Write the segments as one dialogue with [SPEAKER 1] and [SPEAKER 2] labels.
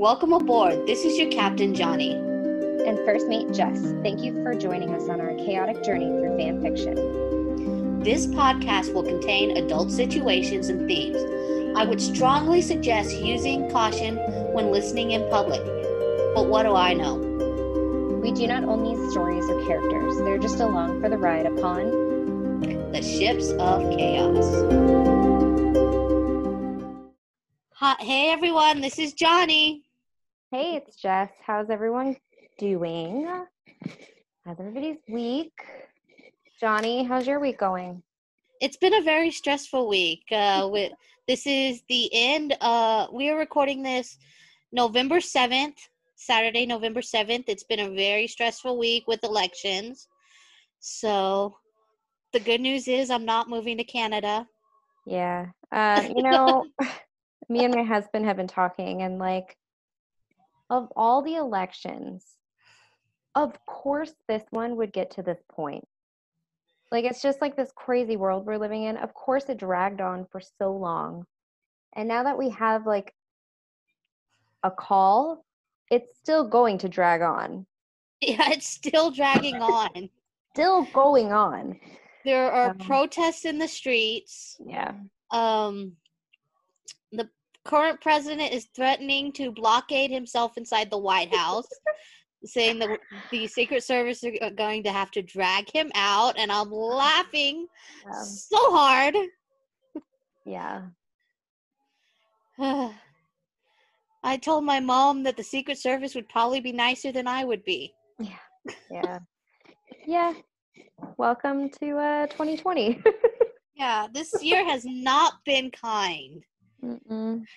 [SPEAKER 1] Welcome aboard. This is your captain, Johnny.
[SPEAKER 2] And first mate Jess. Thank you for joining us on our chaotic journey through fan fiction.
[SPEAKER 1] This podcast will contain adult situations and themes. I would strongly suggest using caution when listening in public. But what do I know?
[SPEAKER 2] We do not own these stories or characters, they're just along for the ride upon
[SPEAKER 1] the ships of chaos. Hi, hey everyone, this is Johnny.
[SPEAKER 2] Hey, it's Jess. How's everyone doing? How's everybody's week? Johnny, how's your week going?
[SPEAKER 1] It's been a very stressful week. Uh, with this is the end. Uh, we are recording this November seventh, Saturday, November seventh. It's been a very stressful week with elections. So, the good news is I'm not moving to Canada.
[SPEAKER 2] Yeah. Uh, you know, me and my husband have been talking, and like, of all the elections, of course this one would get to this point. Like it's just like this crazy world we're living in. Of course it dragged on for so long. And now that we have like a call, it's still going to drag on.
[SPEAKER 1] Yeah, it's still dragging on.
[SPEAKER 2] still going on.
[SPEAKER 1] There are um, protests in the streets.
[SPEAKER 2] Yeah.
[SPEAKER 1] Um current president is threatening to blockade himself inside the White House saying that the Secret Service are going to have to drag him out, and I'm laughing yeah. so hard.
[SPEAKER 2] Yeah.
[SPEAKER 1] I told my mom that the Secret Service would probably be nicer than I would be.
[SPEAKER 2] Yeah. Yeah. yeah. Welcome to uh 2020.
[SPEAKER 1] yeah, this year has not been kind.
[SPEAKER 2] Mm-mm.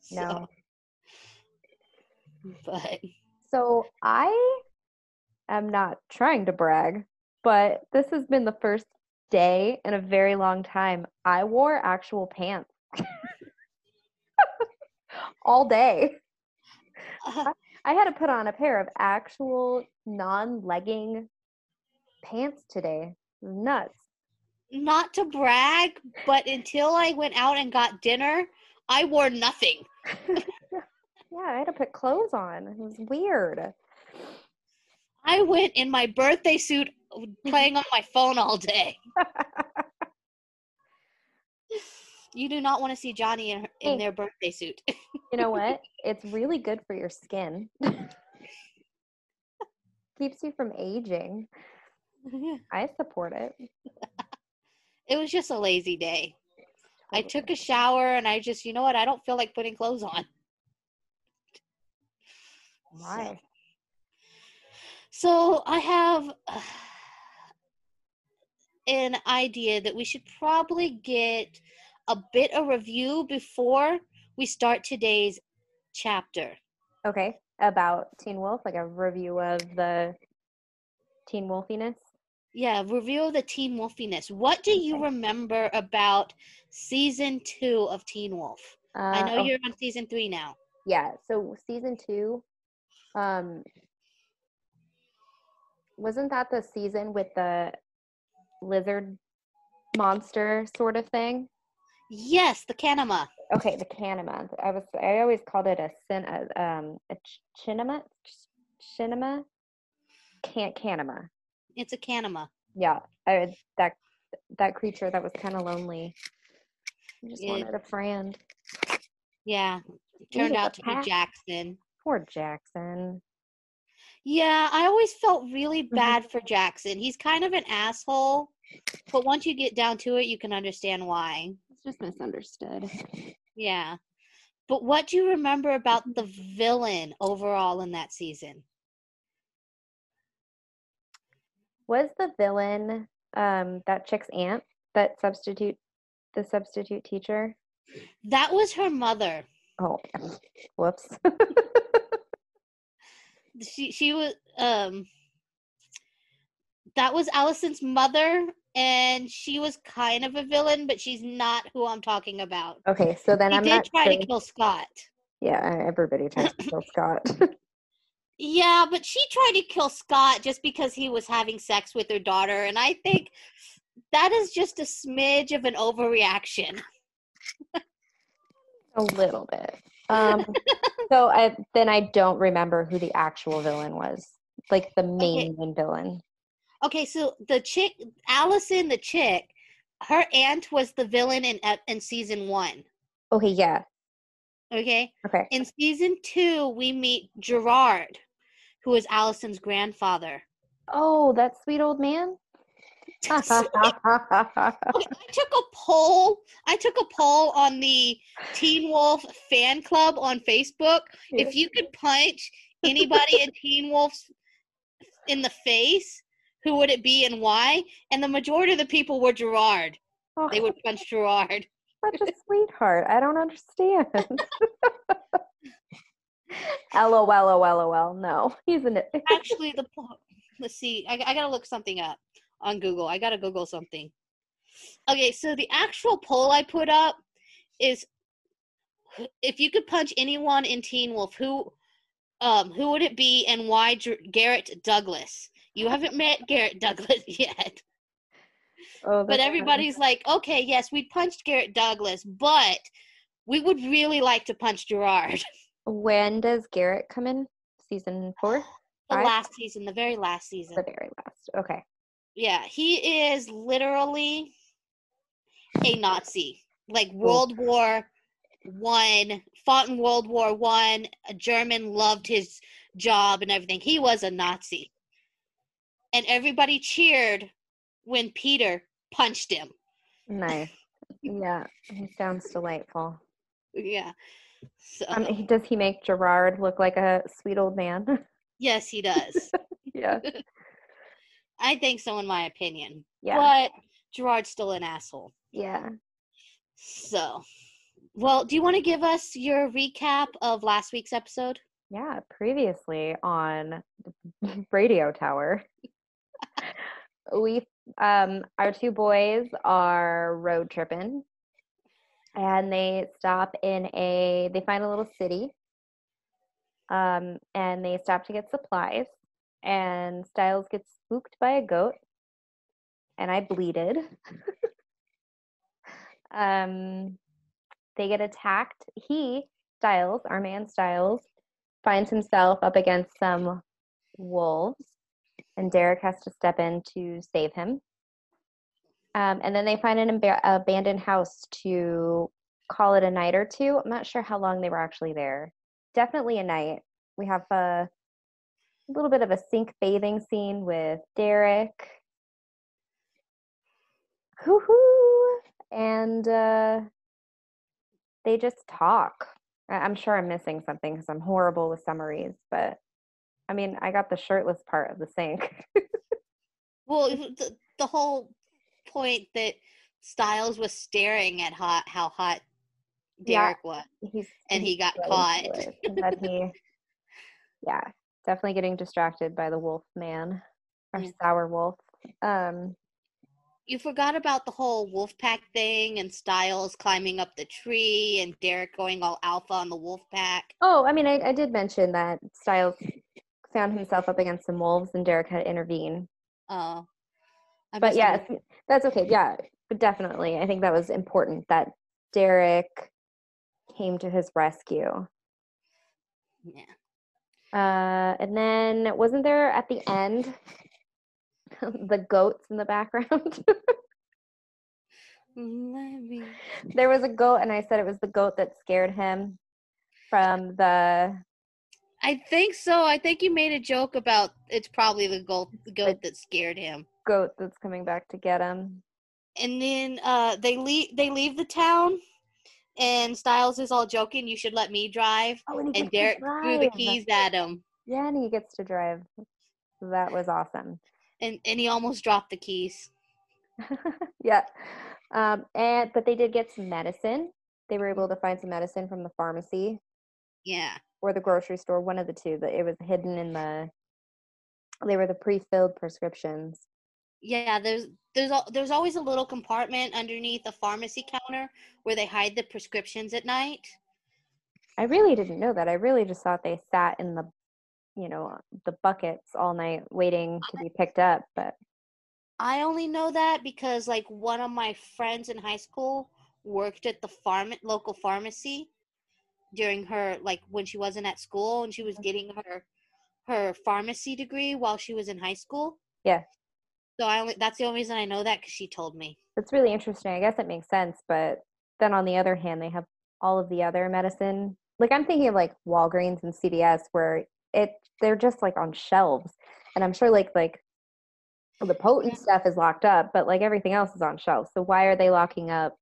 [SPEAKER 1] So. No but
[SPEAKER 2] so I am not trying to brag, but this has been the first day in a very long time I wore actual pants all day. Uh, I had to put on a pair of actual non-legging pants today. Nuts.
[SPEAKER 1] Not to brag, but until I went out and got dinner, I wore nothing.
[SPEAKER 2] Yeah, I had to put clothes on. It was weird.
[SPEAKER 1] I went in my birthday suit playing on my phone all day. you do not want to see Johnny in, in hey, their birthday suit.
[SPEAKER 2] you know what? It's really good for your skin. Keeps you from aging. I support it.
[SPEAKER 1] It was just a lazy day. I took a shower and I just, you know what? I don't feel like putting clothes on.
[SPEAKER 2] Why?
[SPEAKER 1] So I have uh, an idea that we should probably get a bit of review before we start today's chapter.
[SPEAKER 2] Okay, about Teen Wolf, like a review of the Teen Wolfiness.
[SPEAKER 1] Yeah, review of the Teen Wolfiness. What do you remember about season two of Teen Wolf? Uh, I know oh. you're on season three now.
[SPEAKER 2] Yeah, so season two um wasn't that the season with the lizard monster sort of thing?
[SPEAKER 1] Yes, the Kanima.
[SPEAKER 2] Okay, the Kanima. I was I always called it a sin a, um a chinema chinema can't Kanima.
[SPEAKER 1] It's a Kanima.
[SPEAKER 2] Yeah, I, that that creature that was kind of lonely. I just it, wanted a friend.
[SPEAKER 1] Yeah, turned out to be Jackson.
[SPEAKER 2] Poor Jackson.
[SPEAKER 1] Yeah, I always felt really mm-hmm. bad for Jackson. He's kind of an asshole, but once you get down to it, you can understand why.
[SPEAKER 2] It's just misunderstood.
[SPEAKER 1] Yeah. But what do you remember about the villain overall in that season?
[SPEAKER 2] Was the villain um that chick's aunt, that substitute the substitute teacher?
[SPEAKER 1] That was her mother.
[SPEAKER 2] Oh, whoops.
[SPEAKER 1] she she was um that was Allison's mother and she was kind of a villain, but she's not who I'm talking about.
[SPEAKER 2] Okay, so then
[SPEAKER 1] he
[SPEAKER 2] I'm
[SPEAKER 1] did
[SPEAKER 2] not
[SPEAKER 1] try to kill Scott.
[SPEAKER 2] Yeah, everybody tries to kill Scott.
[SPEAKER 1] yeah, but she tried to kill Scott just because he was having sex with her daughter, and I think that is just a smidge of an overreaction.
[SPEAKER 2] a little bit. Um, so I then I don't remember who the actual villain was, like the main main villain.
[SPEAKER 1] Okay, so the chick, Allison, the chick, her aunt was the villain in in season one.
[SPEAKER 2] Okay, yeah,
[SPEAKER 1] Okay,
[SPEAKER 2] okay.
[SPEAKER 1] in season two, we meet Gerard, who is Allison's grandfather.
[SPEAKER 2] Oh, that sweet old man.
[SPEAKER 1] So- I took a poll. I took a poll on the Teen Wolf fan club on Facebook. If you could punch anybody in Teen Wolf's in the face, who would it be and why? And the majority of the people were Gerard.
[SPEAKER 2] Oh,
[SPEAKER 1] They would oh. punch Gerard.
[SPEAKER 2] such a sweetheart. I don't understand. LOL, LOL, no. He's an
[SPEAKER 1] Actually, the let's see. I, I gotta look something up on Google. I gotta Google something. Okay, so the actual poll I put up is if you could punch anyone in Teen Wolf, who um who would it be and why Garrett Douglas? You haven't met Garrett Douglas yet,
[SPEAKER 2] Oh,
[SPEAKER 1] but
[SPEAKER 2] that's funny.
[SPEAKER 1] everybody's like, okay, yes, we punched Garrett Douglas, but we would really like to punch Gerard.
[SPEAKER 2] When does Garrett come in? Season four?
[SPEAKER 1] The
[SPEAKER 2] Five?
[SPEAKER 1] last season, the very last season.
[SPEAKER 2] The very last. Okay.
[SPEAKER 1] Yeah, he is literally a Nazi. Like World War One, fought in World War One. A German loved his job and everything. He was a Nazi, and everybody cheered when Peter punched him.
[SPEAKER 2] Nice. Yeah, he sounds delightful.
[SPEAKER 1] Yeah. So
[SPEAKER 2] Um, he, does he make Gerard look like a sweet old man?
[SPEAKER 1] yes, he does.
[SPEAKER 2] yeah.
[SPEAKER 1] I think so, in my opinion.
[SPEAKER 2] Yeah.
[SPEAKER 1] But Gerard's still an asshole.
[SPEAKER 2] Yeah.
[SPEAKER 1] So, well, do you want to give us your recap of last week's episode?
[SPEAKER 2] Yeah. Previously on Radio Tower, we um our two boys are road tripping and they stop in a they find a little city um and they stop to get supplies and Stiles gets spooked by a goat and i bleeded. Um they get attacked. He Stiles our man Stiles finds himself up against some wolves and derek has to step in to save him um, and then they find an ab- abandoned house to call it a night or two. I'm not sure how long they were actually there. Definitely a night. We have a, a little bit of a sink bathing scene with Derek. Hoo hoo! And uh, they just talk. I- I'm sure I'm missing something because I'm horrible with summaries, but I mean, I got the shirtless part of the sink.
[SPEAKER 1] Well, the, the whole point that Stiles was staring at hot how hot
[SPEAKER 2] Yeah.
[SPEAKER 1] Derek was.
[SPEAKER 2] He's
[SPEAKER 1] And he got caught.
[SPEAKER 2] into it, and that he, yeah, definitely getting distracted by the wolf man, or
[SPEAKER 1] Yeah.
[SPEAKER 2] sour wolf. Um,
[SPEAKER 1] You forgot about the whole wolf pack thing and Stiles climbing up the tree and Derek going all alpha on the wolf pack.
[SPEAKER 2] oh, I mean, I, I did mention that Stiles found himself up against some wolves, and Derek had to intervene.
[SPEAKER 1] Oh. I
[SPEAKER 2] But yeah, that's okay. Yeah, but definitely, I think that was important that Derek came to his rescue.
[SPEAKER 1] yeah.
[SPEAKER 2] Uh, and then wasn't there at the end the goats in the background?
[SPEAKER 1] Maybe.
[SPEAKER 2] there was a goat, and I said it was the goat that scared him from the.
[SPEAKER 1] I think so. I think you made a joke about it's probably the goat, the goat that scared him.
[SPEAKER 2] Goat that's coming back to get him.
[SPEAKER 1] And then uh, they leave. They leave the town, and Stiles is all joking. You should let me drive.
[SPEAKER 2] Oh, and,
[SPEAKER 1] And Derek threw the keys at him,
[SPEAKER 2] Yeah, and he gets to drive. That was awesome.
[SPEAKER 1] and and he almost dropped the keys.
[SPEAKER 2] yeah. Um, and but they did get some medicine. They were able to find some medicine from the pharmacy
[SPEAKER 1] Yeah.
[SPEAKER 2] or the grocery store, one of the two. But it was hidden in the. They were the pre-filled prescriptions.
[SPEAKER 1] Yeah, there's there's there's always a little compartment underneath the pharmacy counter where they hide the prescriptions at night.
[SPEAKER 2] I really didn't know that. I really just thought they sat in the, you know, the buckets all night waiting to be picked up. But
[SPEAKER 1] I only know that because like one of my friends in high school worked at the farm local pharmacy, during her like when she wasn't at school and she was oh. getting her her pharmacy degree while she was in high school.
[SPEAKER 2] Yeah.
[SPEAKER 1] So I only that's the only reason I know that because she told me.
[SPEAKER 2] It's really interesting. I guess it makes sense, but then on the other hand, they have all of the other medicine. Like I'm thinking of like Walgreens and CVS where it they're just like on shelves. And I'm sure like like the potent stuff is locked up, but like everything else is on shelves. So why are they locking up?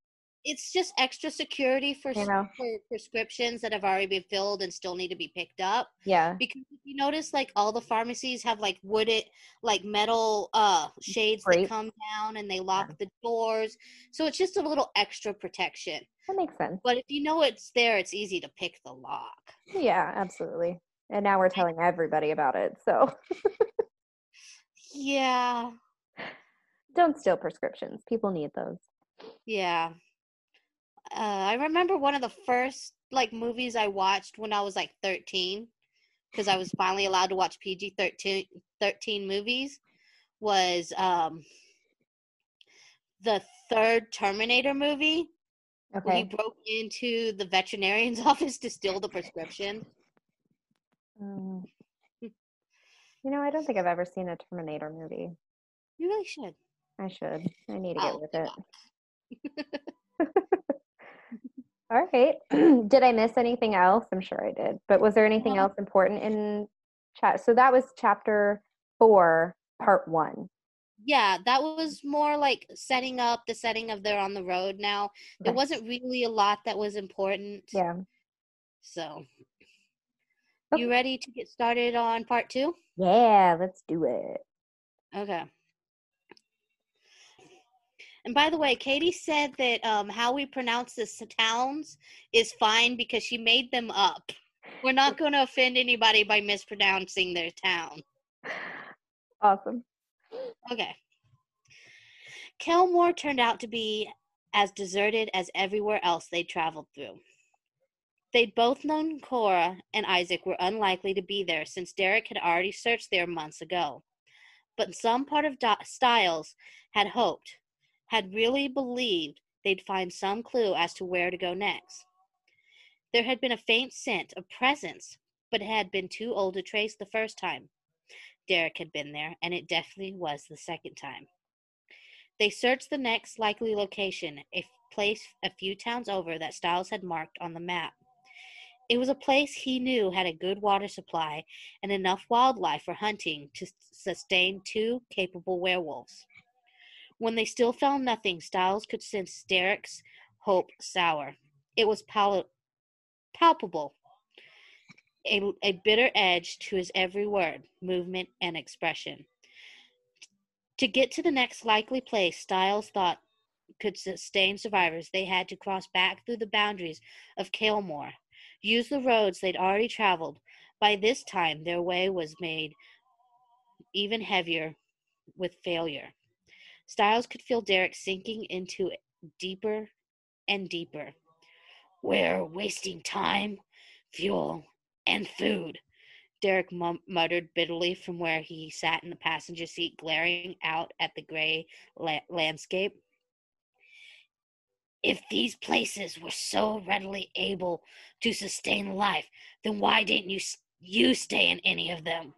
[SPEAKER 1] It's just extra security for, for prescriptions that have already been filled and still need to be picked up.
[SPEAKER 2] Yeah.
[SPEAKER 1] Because if you notice, like all the pharmacies have like wooded, like metal uh shades
[SPEAKER 2] Great.
[SPEAKER 1] that come down and they lock the doors. So it's just a little extra protection.
[SPEAKER 2] That makes sense.
[SPEAKER 1] But if you know it's there, it's easy to pick the lock.
[SPEAKER 2] Yeah, absolutely. And now we're telling everybody about it. So
[SPEAKER 1] Yeah,
[SPEAKER 2] don't steal prescriptions. People need those.
[SPEAKER 1] yeah. Uh, I remember one of the first like movies I watched when I was like 13 because I was finally allowed to watch PG 13 13 movies was um the third Terminator movie where he broke into the veterinarian's office to steal the prescription.
[SPEAKER 2] Um, you know, I don't think I've ever seen a Terminator movie.
[SPEAKER 1] You really should.
[SPEAKER 2] I should. I need to get
[SPEAKER 1] Oh,
[SPEAKER 2] with it. All right. did I miss anything else? I'm sure I did. But was there anything
[SPEAKER 1] No.
[SPEAKER 2] else important in chat? So that was chapter four, part one.
[SPEAKER 1] Yeah, that was more like setting up the setting of they're on the road now. There wasn't really a lot that was important.
[SPEAKER 2] Yeah.
[SPEAKER 1] So,
[SPEAKER 2] Okay.
[SPEAKER 1] you ready to get started on part two?
[SPEAKER 2] Yeah, let's do it.
[SPEAKER 1] Okay. And by the way, Katie said that um, how we pronounce the towns is fine because she made them up. We're not going to offend anybody by mispronouncing their town.
[SPEAKER 2] Awesome.
[SPEAKER 1] Okay. Kelmore turned out to be as deserted as everywhere else they'd traveled through. They'd both known Cora and Isaac were unlikely to be there since Derek had already searched there months ago. But some part of Do- Stiles had hoped, had really believed they'd find some clue as to where to go next. There had been a faint scent of presence, but it had been too old to trace the first time. Derek had been there, and it definitely was the second time. They searched the next likely location, a place a few towns over that Stiles had marked on the map. It was a place he knew had a good water supply and enough wildlife for hunting to sustain two capable werewolves. When they still found nothing, Stiles could sense Derek's hope sour. It was pal- palpable a, a bitter edge to his every word, movement, and expression. To get to the next likely place Stiles thought could sustain survivors, they had to cross back through the boundaries of Kalemore, use the roads they'd already traveled. By this time, their way was made even heavier with failure. Stiles could feel Derek sinking into deeper and deeper. We're wasting time, fuel, and food. Derek muttered bitterly from where he sat in the passenger seat, glaring out at the gray la- landscape. If these places were so readily able to sustain life, then why didn't you you stay in any of them?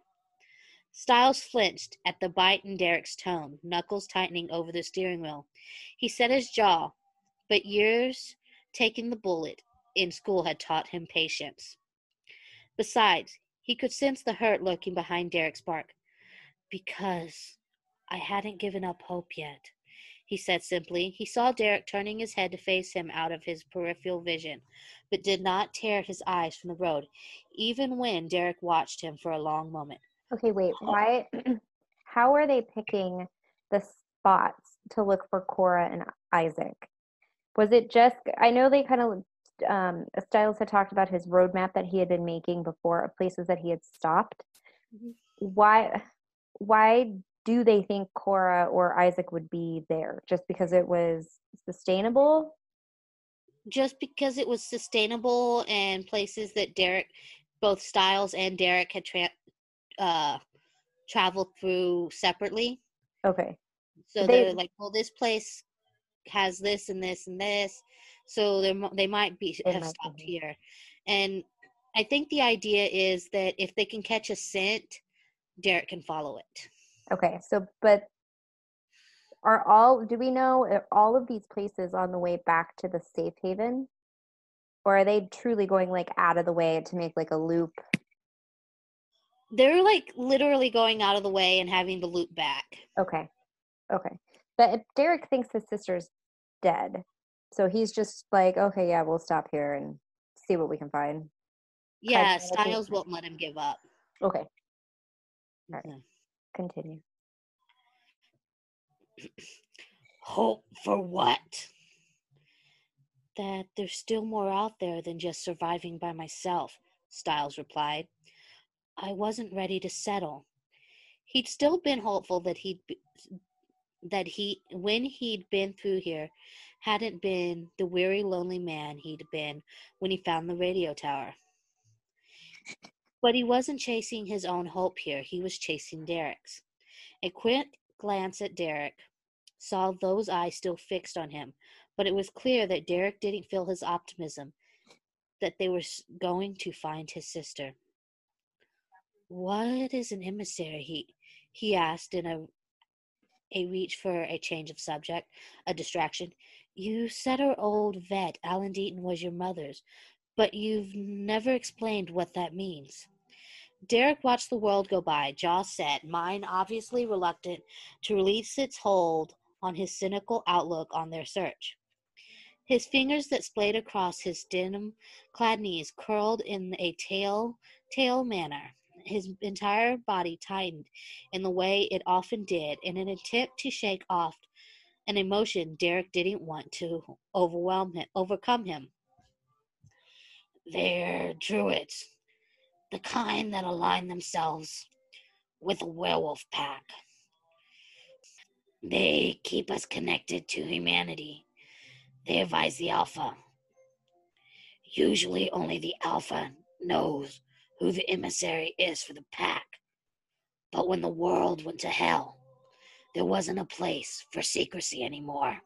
[SPEAKER 1] Stiles flinched at the bite in Derek's tone, knuckles tightening over the steering wheel. He set his jaw, but years taking the bullet in school had taught him patience. Besides, he could sense the hurt lurking behind Derek's bark. Because I hadn't given up hope yet, he said simply. He saw Derek turning his head to face him out of his peripheral vision, but did not tear his eyes from the road, even when Derek watched him for a long moment.
[SPEAKER 2] Okay, wait. Why? How are they picking the spots to look for Cora and Isaac? Was it just? I know they kind of. Um, Stiles had talked about his roadmap that he had been making before of places that he had stopped.
[SPEAKER 1] Mhm.
[SPEAKER 2] Why? Why do they think Cora or Isaac would be there? Just because it was sustainable?
[SPEAKER 1] Just because it was sustainable and places that Derek, both Stiles and Derek had tra- uh, traveled through separately.
[SPEAKER 2] Okay.
[SPEAKER 1] So
[SPEAKER 2] They-
[SPEAKER 1] they're like, well, this place has this and this and this. so they they might be
[SPEAKER 2] They
[SPEAKER 1] have
[SPEAKER 2] might
[SPEAKER 1] stopped
[SPEAKER 2] be.
[SPEAKER 1] here, and I think the idea is that if they can catch a scent, Derek can follow it.
[SPEAKER 2] Okay, so but are all do we know are all of these places on the way back to the safe haven? Or are they truly going like out of the way to make like a loop?
[SPEAKER 1] They're like literally going out of the way and having to loop back.
[SPEAKER 2] Okay. Okay. But Derek thinks his sister's dead, so he's just like, okay, yeah, we'll stop here and see what we can find.
[SPEAKER 1] Yeah,
[SPEAKER 2] Stiles
[SPEAKER 1] won't let him give up.
[SPEAKER 2] Okay, Right.
[SPEAKER 1] Mhm.
[SPEAKER 2] continue.
[SPEAKER 1] Hope for what? That there's still more out there than just surviving by myself, Stiles replied. I wasn't ready to settle. He'd still been hopeful that he'd that he when he'd been through here hadn't been the weary lonely man he'd been when he found the radio tower. But he wasn't chasing his own hope here, he was chasing Derek's. A quick glance at Derek saw those eyes still fixed on him, but it was clear that Derek didn't feel his optimism that they were going to find his sister. What is an emissary? He he asked in a a reach for a change of subject, a distraction. You said our old vet, Alan Deaton, was your mother's, but you've never explained what that means. Derek watched the world go by, jaw set, mind obviously reluctant to release its hold on his cynical outlook on their search. His fingers that splayed across his denim clad knees curled in a tail tail manner. His entire body tightened in the way it often did in an attempt to shake off an emotion Derek didn't want to overwhelm him, overcome him. They're druids, the kind that align themselves with a werewolf pack. They keep us connected to humanity. They advise the Alpha. Usually, only the Alpha knows who the emissary is for the pack. But when the world went to hell, there wasn't a place for secrecy anymore.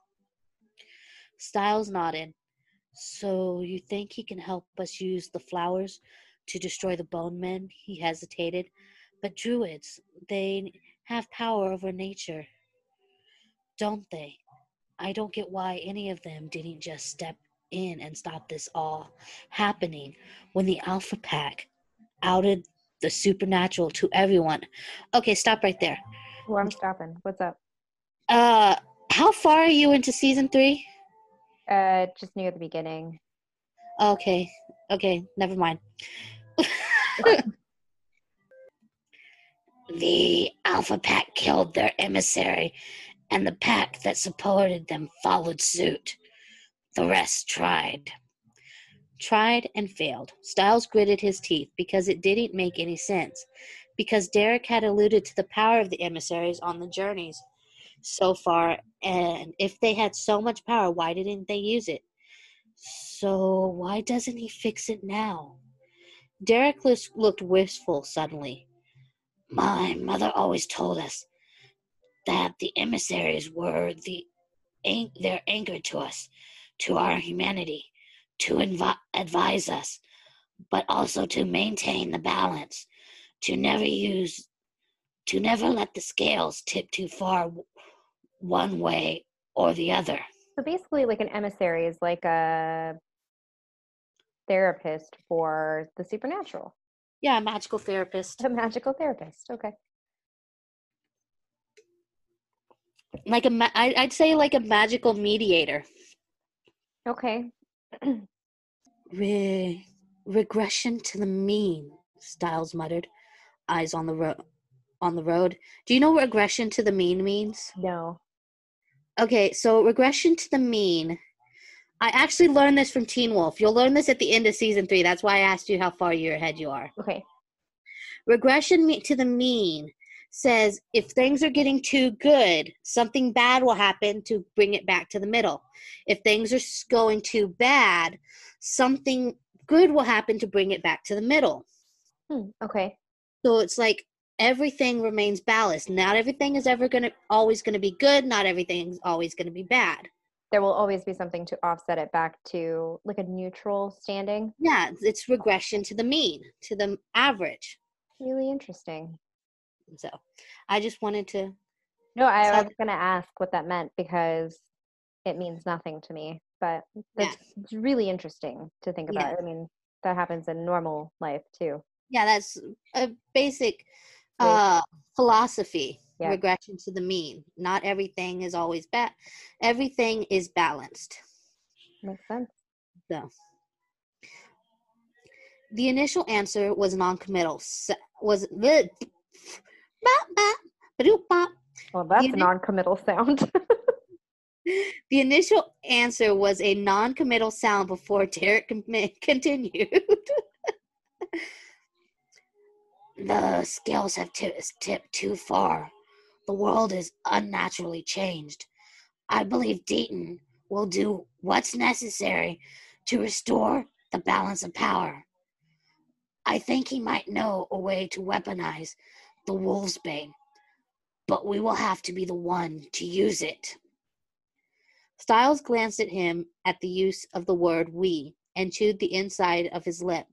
[SPEAKER 1] Stiles nodded. So you think he can help us use the flowers to destroy the bone men? He hesitated. But druids, they have power over nature. Don't they? I don't get why any of them didn't just step in and stop this all happening when the Alpha Pack outed the supernatural to everyone. Okay, stop right there.
[SPEAKER 2] Well, I'm stopping. What's up?
[SPEAKER 1] Uh, how far are you into season three?
[SPEAKER 2] Uh, just near the beginning.
[SPEAKER 1] Okay, okay, never mind. the Alpha Pack killed their emissary, and the pack that supported them followed suit. The rest tried. Tried and failed. Stiles gritted his teeth because it didn't make any sense. Because Derek had alluded to the power of the emissaries on the journeys so far, and if they had so much power, why didn't they use it? So why doesn't he fix it now? Derek looked wistful suddenly. My mother always told us that the emissaries were the an- they're to us, to our humanity, to invi- advise us, but also to maintain the balance, to never use, to never let the scales tip too far one way or the other.
[SPEAKER 2] So basically, like an emissary is like a therapist for the supernatural,
[SPEAKER 1] Yeah, a magical therapist.
[SPEAKER 2] a magical therapist. Okay.
[SPEAKER 1] Like a, ma- I'd say like a magical mediator.
[SPEAKER 2] Okay.
[SPEAKER 1] Re- regression to the mean, Stiles muttered, eyes on the road. On the road. Do you know what regression to the mean means?
[SPEAKER 2] No.
[SPEAKER 1] Okay, so regression to the mean. I actually learned this from Teen Wolf. You'll learn this at the end of season three. That's why I asked you how far you're ahead you are.
[SPEAKER 2] Okay.
[SPEAKER 1] Regression to the mean says if things are getting too good, something bad will happen to bring it back to the middle. If things are going too bad, something good will happen to bring it back to the middle.
[SPEAKER 2] Hmm. Okay.
[SPEAKER 1] So it's like everything remains balanced. Not everything is ever going to always going to be good, not everything's always going to be bad.
[SPEAKER 2] there will always be something to offset it back to like a neutral standing.
[SPEAKER 1] Yeah, it's regression to the mean, to the average.
[SPEAKER 2] Really interesting.
[SPEAKER 1] So I just wanted to.
[SPEAKER 2] No, I, was going to ask what that meant because it means nothing to me, but it's really interesting to think about.
[SPEAKER 1] Yeah.
[SPEAKER 2] I mean, that happens in normal life too.
[SPEAKER 1] Yeah, that's a basic uh, philosophy.
[SPEAKER 2] Yeah.
[SPEAKER 1] Regression to the mean. Not everything is always bad. Everything is balanced.
[SPEAKER 2] Makes sense.
[SPEAKER 1] So, the initial answer was non-committal. Was the
[SPEAKER 2] Well, that's a non-committal sound.
[SPEAKER 1] The initial answer was a non-committal sound before Derek com- continued. the scales have ti- tipped too far. The world is unnaturally changed. I believe Deaton will do what's necessary to restore the balance of power. I think he might know a way to weaponize the Wolf's Bane, but we will have to be the one to use it. Stiles glanced at him at the use of the word we and chewed the inside of his lip.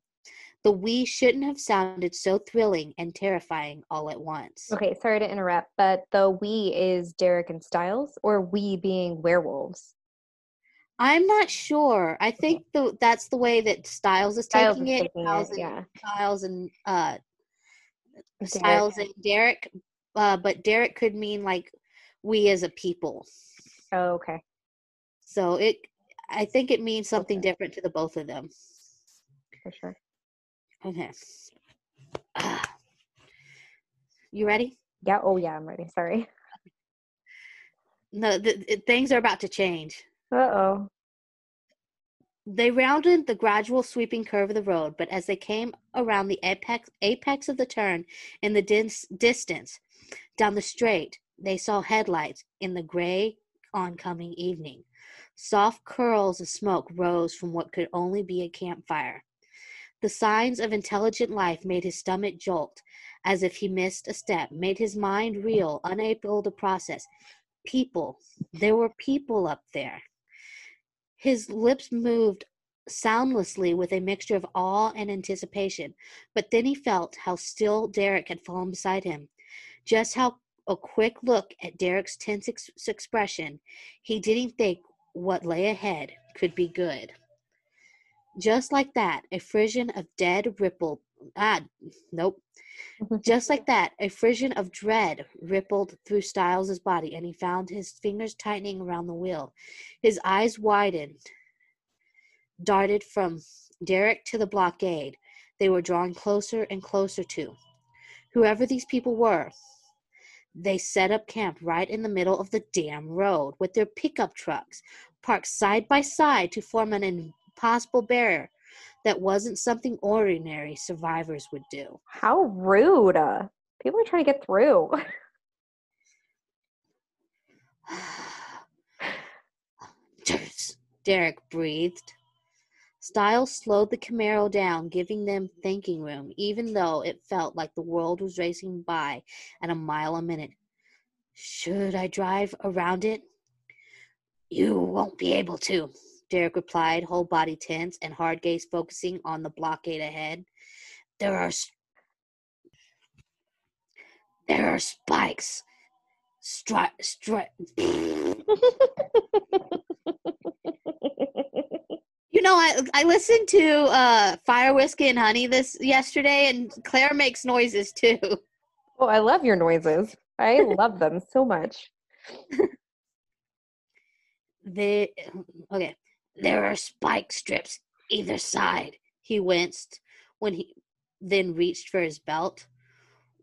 [SPEAKER 1] The we shouldn't have sounded so thrilling and terrifying all at once.
[SPEAKER 2] okay, sorry to interrupt, but the we is Derek and Stiles, or we being werewolves.
[SPEAKER 1] I'm not sure. I think the, that's the way that Stiles is
[SPEAKER 2] Stiles
[SPEAKER 1] taking
[SPEAKER 2] is
[SPEAKER 1] it.
[SPEAKER 2] taking
[SPEAKER 1] Stiles
[SPEAKER 2] it,
[SPEAKER 1] and,
[SPEAKER 2] yeah.
[SPEAKER 1] Stiles and uh,
[SPEAKER 2] Derek.
[SPEAKER 1] Stiles and Derek, uh, but Derek could mean like we as a people.
[SPEAKER 2] Oh, okay.
[SPEAKER 1] So it, I think it means something
[SPEAKER 2] Okay.
[SPEAKER 1] different to the both of them.
[SPEAKER 2] For sure.
[SPEAKER 1] Okay. Ah. You ready?
[SPEAKER 2] Yeah. Oh, yeah. I'm ready. Sorry.
[SPEAKER 1] No, the, the- things are about to change.
[SPEAKER 2] Uh oh.
[SPEAKER 1] They rounded the gradual sweeping curve of the road, but as they came around the apex apex of the turn in the dis- distance down the straight, they saw headlights in the gray oncoming evening. Soft curls of smoke rose from what could only be a campfire. The signs of intelligent life made his stomach jolt as if he missed a step, made his mind reel, unable to process. People. There were people up there. His lips moved soundlessly with a mixture of awe and anticipation, but then he felt how still Derek had fallen beside him. Just how a quick look at Derek's tense ex- expression, he didn't think what lay ahead could be good. Just like that, a frisson of dead rippled. Ah, nope. Just like that, a frisson of dread rippled through Stiles's body, and he found his fingers tightening around the wheel. His eyes widened, darted from Derek to the blockade. They were drawing closer and closer to whoever these people were. They set up camp right in the middle of the damn road with their pickup trucks parked side by side to form an impossible barrier that wasn't something ordinary survivors would do.
[SPEAKER 2] How rude. Uh, people are trying to get through.
[SPEAKER 1] Derek breathed. Stiles slowed the Camaro down, giving them thinking room, even though it felt like the world was racing by at a mile a minute. Should I drive around it? You won't be able to, Derek replied, whole body tense and hard gaze focusing on the blockade ahead. There are there are spikes. Stri- stri- You know, I I listened to uh Fire Whiskey and Honey this yesterday, and Claire makes noises too.
[SPEAKER 2] oh, I love your noises. I love them so much.
[SPEAKER 1] They okay. There are spike strips either side. He winced when he then reached for his belt.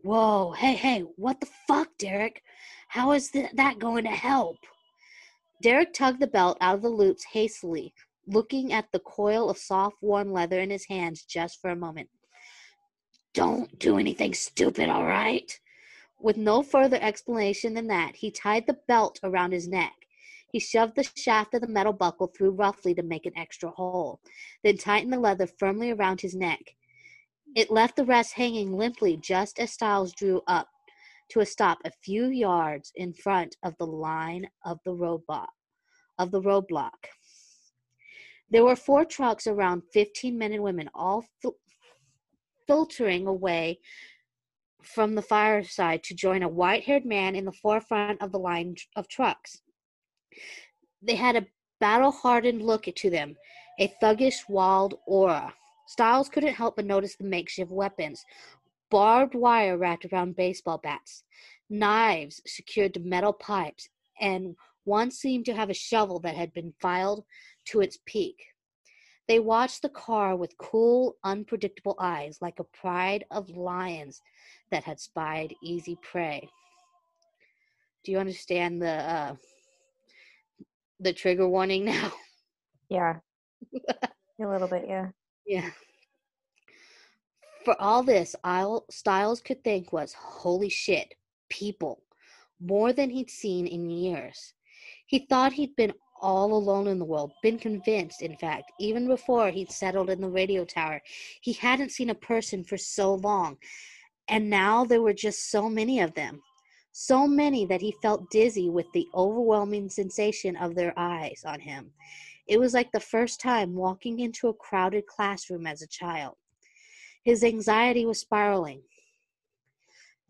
[SPEAKER 1] Whoa! Hey, hey! What the fuck, Derek? How is th- that going to help? Derek tugged the belt out of the loops hastily, looking at the coil of soft, warm leather in his hands just for a moment. Don't do anything stupid, all right? With no further explanation than that, he tied the belt around his neck. He shoved the shaft of the metal buckle through roughly to make an extra hole, then tightened the leather firmly around his neck. It left the rest hanging limply just as Stiles drew up to a stop a few yards in front of the line of the robot of the roadblock. There were four trucks around 15 men and women, all fil- filtering away from the fireside to join a white haired man in the forefront of the line of trucks. They had a battle hardened look to them, a thuggish, wild aura. Stiles couldn't help but notice the makeshift weapons barbed wire wrapped around baseball bats, knives secured to metal pipes, and one seemed to have a shovel that had been filed to its peak. They watched the car with cool, unpredictable eyes, like a pride of lions that had spied easy prey. Do you understand the uh, the trigger warning now?
[SPEAKER 2] Yeah. a little bit, yeah.
[SPEAKER 1] Yeah. For all this, I'll, Stiles could think was, holy shit, people. More than he'd seen in years. He thought he'd been all alone in the world, been convinced, in fact, even before he'd settled in the radio tower. He hadn't seen a person for so long. And now there were just so many of them. So many that he felt dizzy with the overwhelming sensation of their eyes on him. It was like the first time walking into a crowded classroom as a child. His anxiety was spiraling.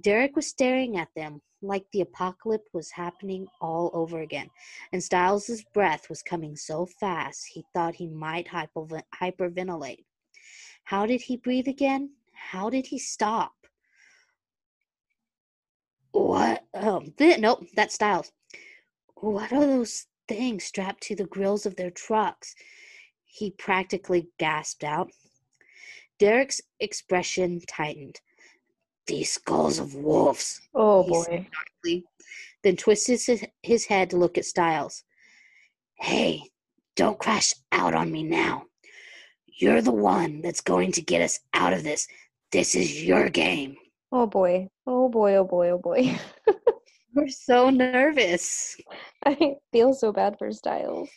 [SPEAKER 1] Derek was staring at them like the apocalypse was happening all over again, and Stiles's breath was coming so fast he thought he might hyperventilate. How did he breathe again? How did he stop? What? Oh, th- nope, that's Stiles. What are those things strapped to the grills of their trucks? He practically gasped out. Derek's expression tightened. These skulls of wolves.
[SPEAKER 2] Oh boy.
[SPEAKER 1] Then twisted his, his head to look at Stiles. Hey, don't crash out on me now. You're the one that's going to get us out of this. This is your game.
[SPEAKER 2] Oh boy. Oh boy, oh boy, oh boy.
[SPEAKER 1] We're so nervous.
[SPEAKER 2] I feel so bad for Stiles.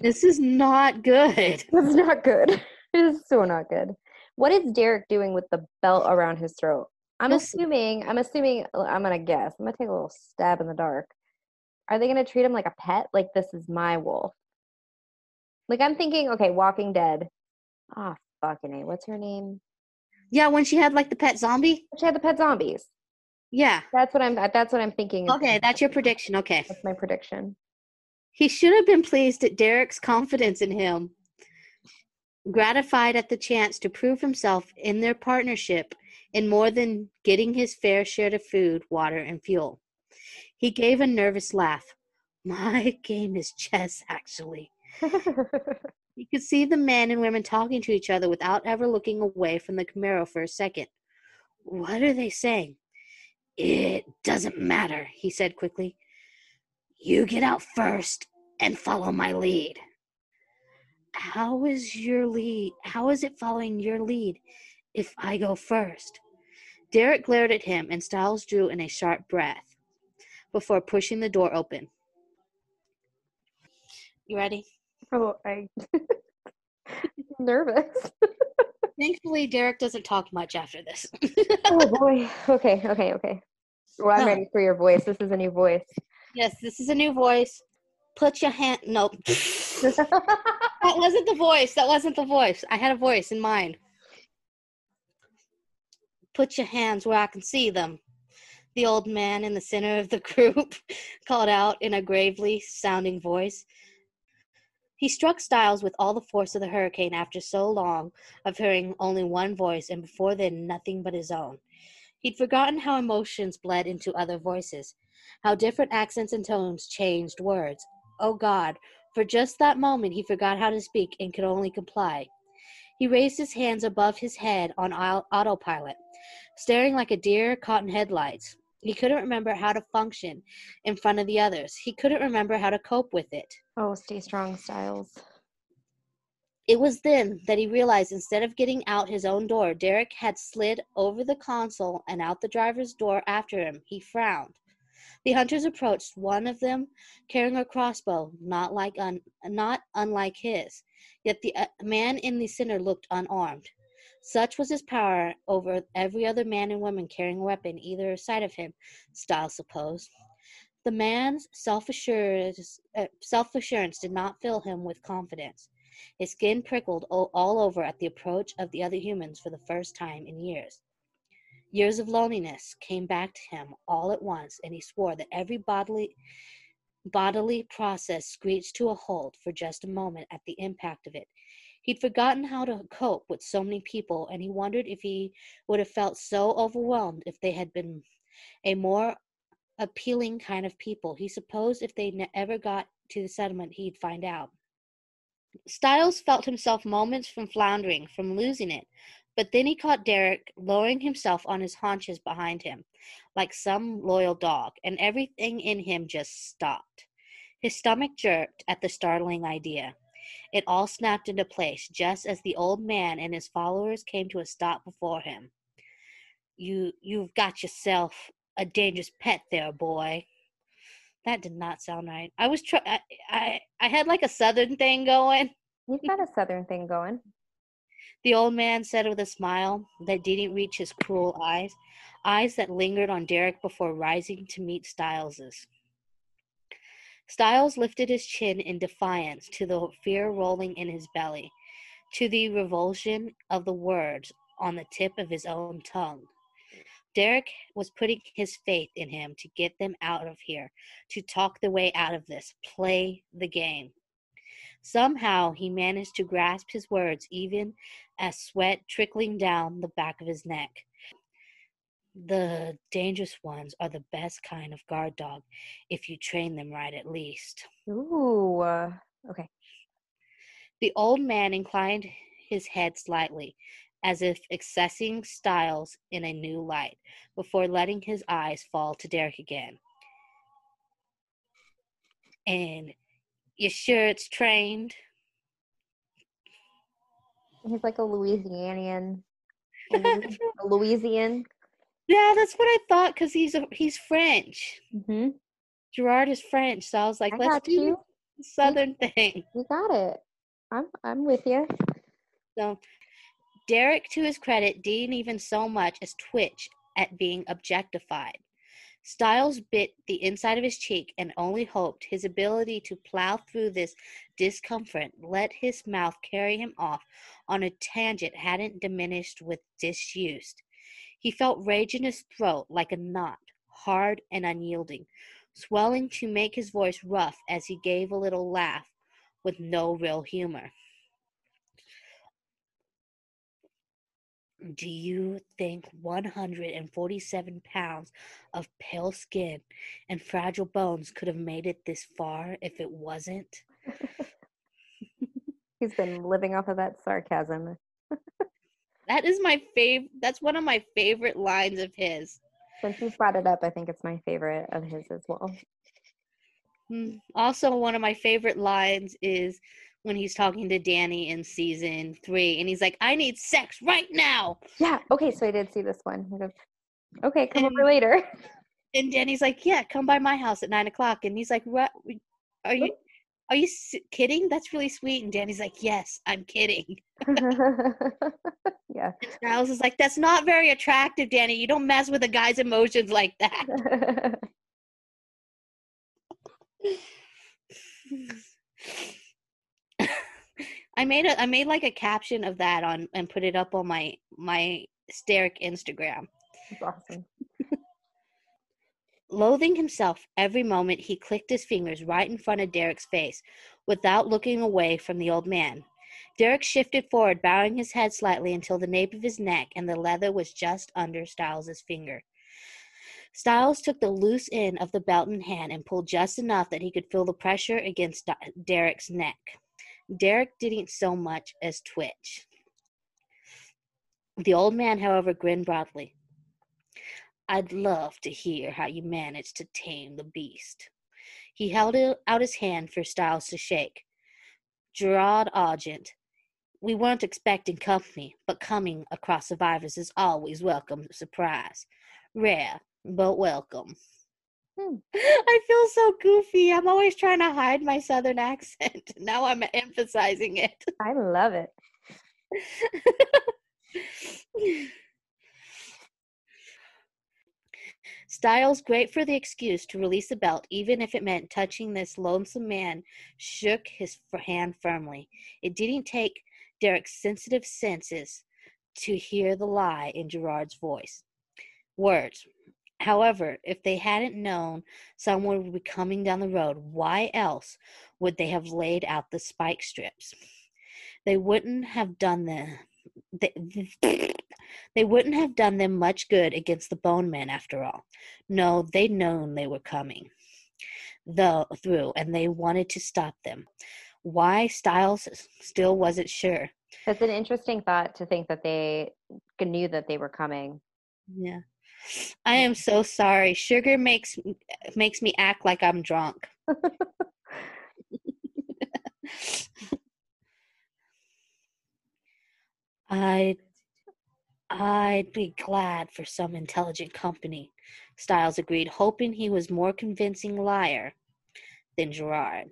[SPEAKER 1] This is not good.
[SPEAKER 2] This is not good. It is so not good. What is Derek doing with the belt around his throat? I'm assuming, I'm assuming, I'm gonna guess. I'm gonna take a little stab in the dark. Are they gonna treat him like a pet? Like this is my wolf? Like I'm thinking, okay, Walking Dead. Ah, fucking A. What's her name?
[SPEAKER 1] Yeah, when she had like the pet zombie.
[SPEAKER 2] She had the pet zombies.
[SPEAKER 1] Yeah.
[SPEAKER 2] That's what I'm. That's what I'm thinking.
[SPEAKER 1] Okay, that's your prediction. Okay.
[SPEAKER 2] That's my prediction.
[SPEAKER 1] He should have been pleased at Derek's confidence in him, gratified at the chance to prove himself in their partnership in more than getting his fair share of food, water, and fuel. He gave a nervous laugh. My game is chess, actually. He could see the men and women talking to each other without ever looking away from the Camaro for a second. What are they saying? It doesn't matter, he said quickly. You get out first and follow my lead. How is your lead? How is it following your lead if I go first? Derek glared at him and Stiles drew in a sharp breath before pushing the door open. You ready?
[SPEAKER 2] Oh, I. nervous.
[SPEAKER 1] Thankfully, Derek doesn't talk much after this.
[SPEAKER 2] oh boy. Okay. Okay. Okay. Well, I'm
[SPEAKER 1] Huh.
[SPEAKER 2] ready for your voice. This is a new voice.
[SPEAKER 1] yes, this is a new voice. Put your hand. Nope. that wasn't the voice. That wasn't the voice. I had a voice in mind. Put your hands where I can see them. The old man in the center of the group called out in a gravely sounding voice. He struck Styles with all the force of the hurricane after so long of hearing only one voice and before then nothing but his own. He'd forgotten how emotions bled into other voices, how different accents and tones changed words. Oh God, for just that moment he forgot how to speak and could only comply. He raised his hands above his head on autopilot, staring like a deer caught in headlights. He couldn't remember how to function in front of the others. He couldn't remember how to cope with it.
[SPEAKER 2] oh, stay strong, Stiles.
[SPEAKER 1] It was then that he realized instead of getting out his own door, Derek had slid over the console and out the driver's door after him. He frowned. The hunters approached, one of them carrying a crossbow, not like un- not unlike his. Yet the uh, man in the center looked unarmed. Such was his power over every other man and woman carrying a weapon either side of him, Stiles supposed. The man's self-assurance, uh, self-assurance did not fill him with confidence. His skin prickled all over at the approach of the other humans for the first time in years. Years of loneliness came back to him all at once, and he swore that every bodily bodily process screeched to a halt for just a moment at the impact of it. He'd forgotten how to cope with so many people, and he wondered if he would have felt so overwhelmed if they had been a more appealing kind of people. He supposed if they ever got to the settlement, he'd find out. Stiles felt himself moments from floundering, from losing it, but then he caught Derek lowering himself on his haunches behind him, like some loyal dog, and everything in him just stopped. His stomach jerked at the startling idea. It all snapped into place just as the old man and his followers came to a stop before him. You you've got yourself a dangerous pet there, boy. That did not sound right. I was try I, I I had like a southern thing going.
[SPEAKER 2] You've got a southern thing going.
[SPEAKER 1] The old man said with a smile that didn't reach his cruel eyes, eyes that lingered on Derek before rising to meet Stiles's. Stiles lifted his chin in defiance to the fear rolling in his belly, to the revulsion of the words on the tip of his own tongue. Derek was putting his faith in him to get them out of here, to talk the way out of this, play the game. Somehow he managed to grasp his words, even as sweat trickling down the back of his neck. The dangerous ones are the best kind of guard dog, if you train them right at least.
[SPEAKER 2] Ooh, uh, okay.
[SPEAKER 1] The old man inclined his head slightly, as if accessing Stiles in a new light, before letting his eyes fall to Derek again. And you sure it's trained?
[SPEAKER 2] He's like a Louisianian. a Louisian.
[SPEAKER 1] Yeah, that's what I thought because he's a, he's French.
[SPEAKER 2] Mm-hmm.
[SPEAKER 1] Gerard is French, so I was like,
[SPEAKER 2] I
[SPEAKER 1] let's do
[SPEAKER 2] you.
[SPEAKER 1] Southern you, thing.
[SPEAKER 2] You got it. I'm I'm with you.
[SPEAKER 1] So Derek, to his credit, didn't even so much as twitch at being objectified. Stiles bit the inside of his cheek and only hoped his ability to plow through this discomfort, let his mouth carry him off on a tangent hadn't diminished with disuse. He felt rage in his throat like a knot, hard and unyielding, swelling to make his voice rough as he gave a little laugh with no real humor. Do you think 147 pounds of pale skin and fragile bones could have made it this far if it wasn't?
[SPEAKER 2] He's been living off of that sarcasm.
[SPEAKER 1] that is my favorite. That's one of my favorite lines of his.
[SPEAKER 2] Since you brought it up, I think it's my favorite of his as well.
[SPEAKER 1] Hmm, also, one of my favorite lines is when he's talking to Danny in season three, and he's like, "I need sex right now."
[SPEAKER 2] Yeah. Okay. So I did see this one. Okay, come and, over later.
[SPEAKER 1] And Danny's like, "Yeah, come by my house at nine o'clock." And he's like, "What? Are you?" Are you kidding? That's really sweet. And Danny's like, Yes, I'm kidding.
[SPEAKER 2] yeah.
[SPEAKER 1] And Stiles is like, That's not very attractive, Danny. You don't mess with a guy's emotions like that. I made a I made like a caption of that on and put it up on my my Sterek Instagram.
[SPEAKER 2] That's awesome.
[SPEAKER 1] Loathing himself every moment, he clicked his fingers right in front of Derek's face without looking away from the old man. Derek shifted forward, bowing his head slightly until the nape of his neck and the leather was just under Stiles's finger. Stiles took the loose end of the belt in hand and pulled just enough that he could feel the pressure against Derek's neck. Derek didn't so much as twitch. The old man, however, grinned broadly. I'd love to hear how you managed to tame the beast. He held out his hand for Stiles to shake. Gerard Argent, we weren't expecting company, but coming across survivors is always welcome surprise. Rare, but welcome. Hmm. I feel so goofy. I'm always trying to hide my southern accent. Now I'm emphasizing it.
[SPEAKER 2] I love it.
[SPEAKER 1] Stiles, great for the excuse to release the belt, even if it meant touching this lonesome man, shook his hand firmly. It didn't take Derek's sensitive senses to hear the lie in Gerard's voice. Words. However, if they hadn't known someone would be coming down the road, why else would they have laid out the spike strips? They wouldn't have done the they wouldn't have done them much good against the bone men after all. No, they'd known they were coming though through and they wanted to stop them. Why Stiles still wasn't sure.
[SPEAKER 2] It's an interesting thought to think that they knew that they were coming.
[SPEAKER 1] Yeah. I am so sorry. Sugar makes makes me act like I'm drunk. I'd I'd be glad for some intelligent company, Stiles agreed, hoping he was more convincing liar than Gerard.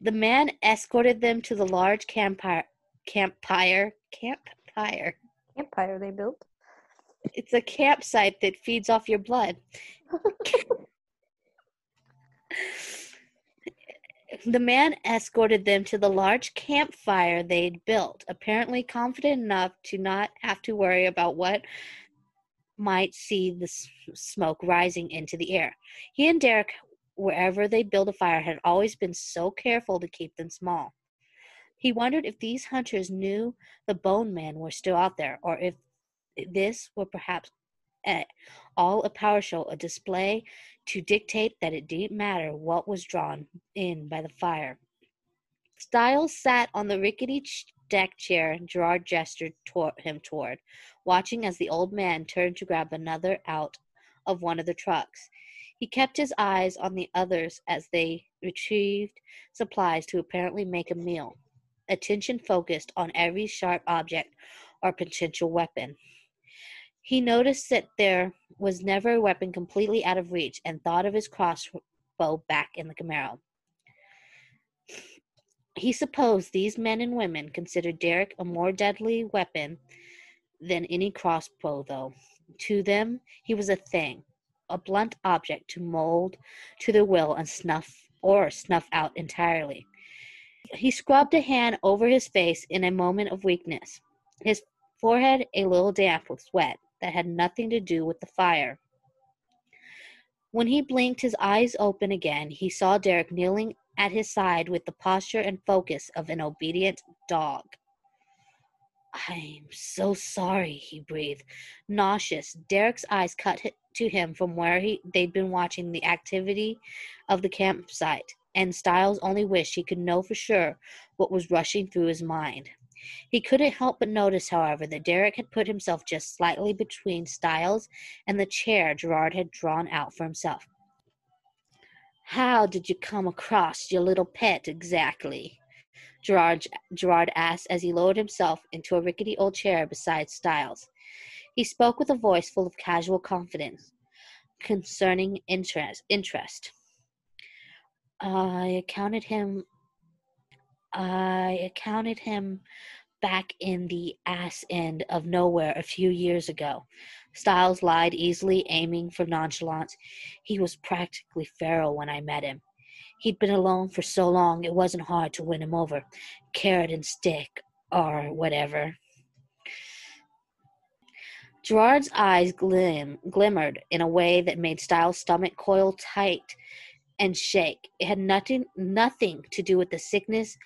[SPEAKER 1] The man escorted them to the large campfire campfire campfire
[SPEAKER 2] campfire they built.
[SPEAKER 1] It's a campsite that feeds off your blood. the man escorted them to the large campfire they'd built, apparently confident enough to not have to worry about what might see the smoke rising into the air. He and Derek, wherever they built a fire, had always been so careful to keep them small. He wondered if these hunters knew the bone men were still out there, or if this were perhaps all a power show, a display to dictate that it didn't matter what was drawn in by the fire. Stiles sat on the rickety deck chair Gerard gestured toward him toward, watching as the old man turned to grab another out of one of the trucks. He kept his eyes on the others as they retrieved supplies to apparently make a meal, attention focused on every sharp object or potential weapon. He noticed that there was never a weapon completely out of reach and thought of his crossbow back in the Camaro. He supposed these men and women considered Derek a more deadly weapon than any crossbow, though. To them, he was a thing, a blunt object to mold to their will and snuff or snuff out entirely. He scrubbed a hand over his face in a moment of weakness, his forehead a little damp with sweat that had nothing to do with the fire. When he blinked his eyes open again, he saw Derek kneeling at his side with the posture and focus of an obedient dog. I'm so sorry, he breathed, nauseous. Derek's eyes cut to him from where he, they'd been watching the activity of the campsite, and Stiles only wished he could know for sure what was rushing through his mind. He couldn't help but notice, however, that Derek had put himself just slightly between Stiles and the chair Gerard had drawn out for himself. How did you come across your little pet exactly? Gerard, Gerard asked as he lowered himself into a rickety old chair beside Stiles. He spoke with a voice full of casual confidence concerning interest. interest. I accounted him I accounted him back in the ass end of nowhere a few years ago. Stiles lied easily, aiming for nonchalance. He was practically feral when I met him. He'd been alone for so long it wasn't hard to win him over. Carrot and stick, or whatever. Gerard's eyes glim- glimmered in a way that made Stiles' stomach coil tight and shake. It had nothing nothing to do with the sickness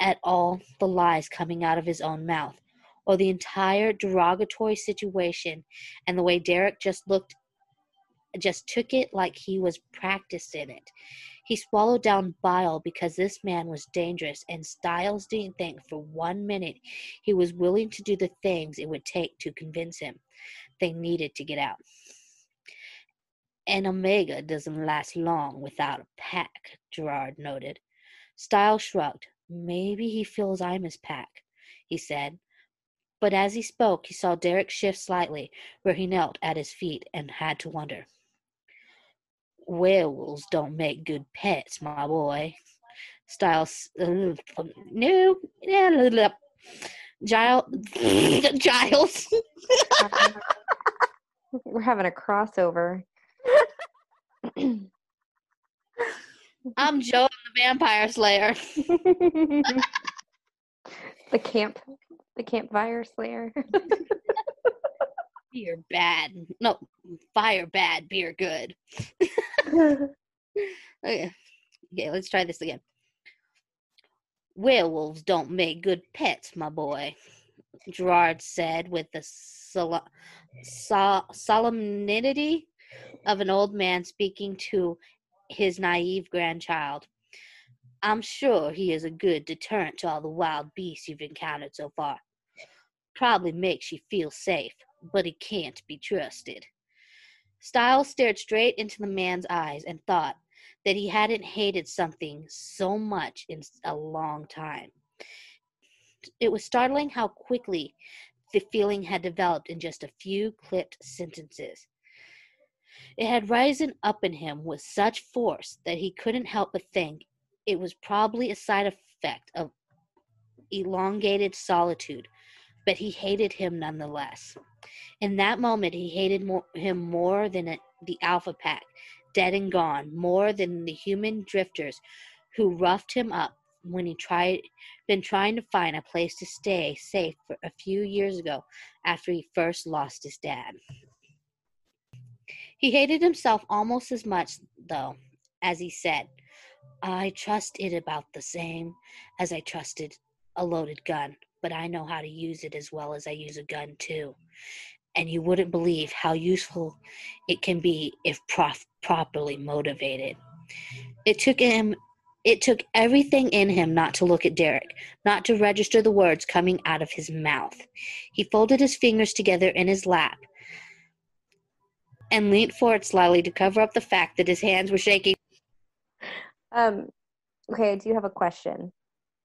[SPEAKER 1] at all the lies coming out of his own mouth, or the entire derogatory situation and the way Derek just looked just took it like he was practiced in it. He swallowed down bile because this man was dangerous, and Stiles didn't think for one minute he was willing to do the things it would take to convince him they needed to get out. An Omega doesn't last long without a pack, Gerard noted. Stiles shrugged. Maybe he feels I'm his pack, he said. But as he spoke, he saw Derek shift slightly where he knelt at his feet and had to wonder. Werewolves don't make good pets, my boy. Stiles. Uh, no. Giles. Giles.
[SPEAKER 2] We're having a crossover.
[SPEAKER 1] I'm Joe, the vampire slayer.
[SPEAKER 2] the camp, the campfire slayer.
[SPEAKER 1] beer bad. No, fire bad, beer good. okay. okay, let's try this again. Werewolves don't make good pets, my boy, Gerard said with the sol- sol- solemnity of an old man speaking to his naive grandchild. I'm sure he is a good deterrent to all the wild beasts you've encountered so far. Probably makes you feel safe, but he can't be trusted. Stiles stared straight into the man's eyes and thought that he hadn't hated something so much in a long time. It was startling how quickly the feeling had developed in just a few clipped sentences. It had risen up in him with such force that he couldn't help but think it was probably a side effect of elongated solitude, but he hated him nonetheless. In that moment, he hated more, him more than the Alpha Pack, dead and gone, more than the human drifters who roughed him up when he tried been trying to find a place to stay safe for a few years ago after he first lost his dad. He hated himself almost as much, though, as he said, I trust it about the same as I trusted a loaded gun, but I know how to use it as well as I use a gun, too. And you wouldn't believe how useful it can be if prof- properly motivated. It took him it took everything in him not to look at Derek, not to register the words coming out of his mouth. He folded his fingers together in his lap and leaned forward slightly to cover up the fact that his hands were shaking.
[SPEAKER 2] Um, okay, I do have a question.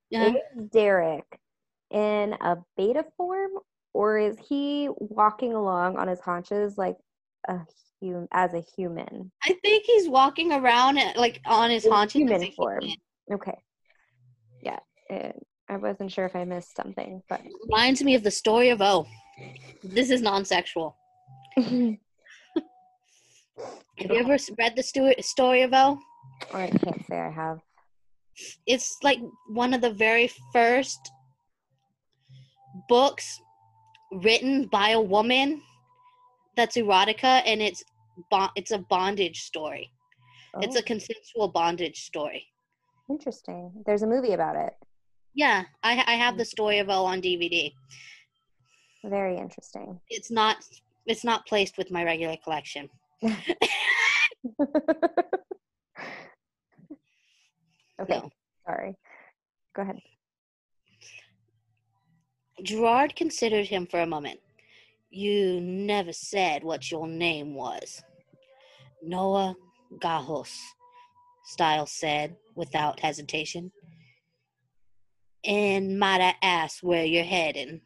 [SPEAKER 1] Yeah.
[SPEAKER 2] Is Derek in a beta form, or is he walking along on his haunches like a hum- as a human?
[SPEAKER 1] I think he's walking around like on his
[SPEAKER 2] In
[SPEAKER 1] haunches.
[SPEAKER 2] human form.
[SPEAKER 1] human.
[SPEAKER 2] Okay. Yeah, eh, I wasn't sure if I missed something, but
[SPEAKER 1] Reminds me of the story of O. This is non-sexual. Have you ever read the sto- story of O?
[SPEAKER 2] or oh, I can't say I have.
[SPEAKER 1] It's like one of the very first books written by a woman that's erotica, and it's bo- it's a bondage story. It's
[SPEAKER 2] Oh,
[SPEAKER 1] a consensual bondage story.
[SPEAKER 2] interesting. There's a movie about it.
[SPEAKER 1] Yeah, I, I have the story of O on DVD.
[SPEAKER 2] Very interesting.
[SPEAKER 1] It's not it's not placed with my regular collection.
[SPEAKER 2] okay,
[SPEAKER 1] No.
[SPEAKER 2] sorry. Go ahead.
[SPEAKER 1] Gerard considered him for a moment. You never said what your name was. Noah Gajos, Stiles said without hesitation. And might I ask where you're heading?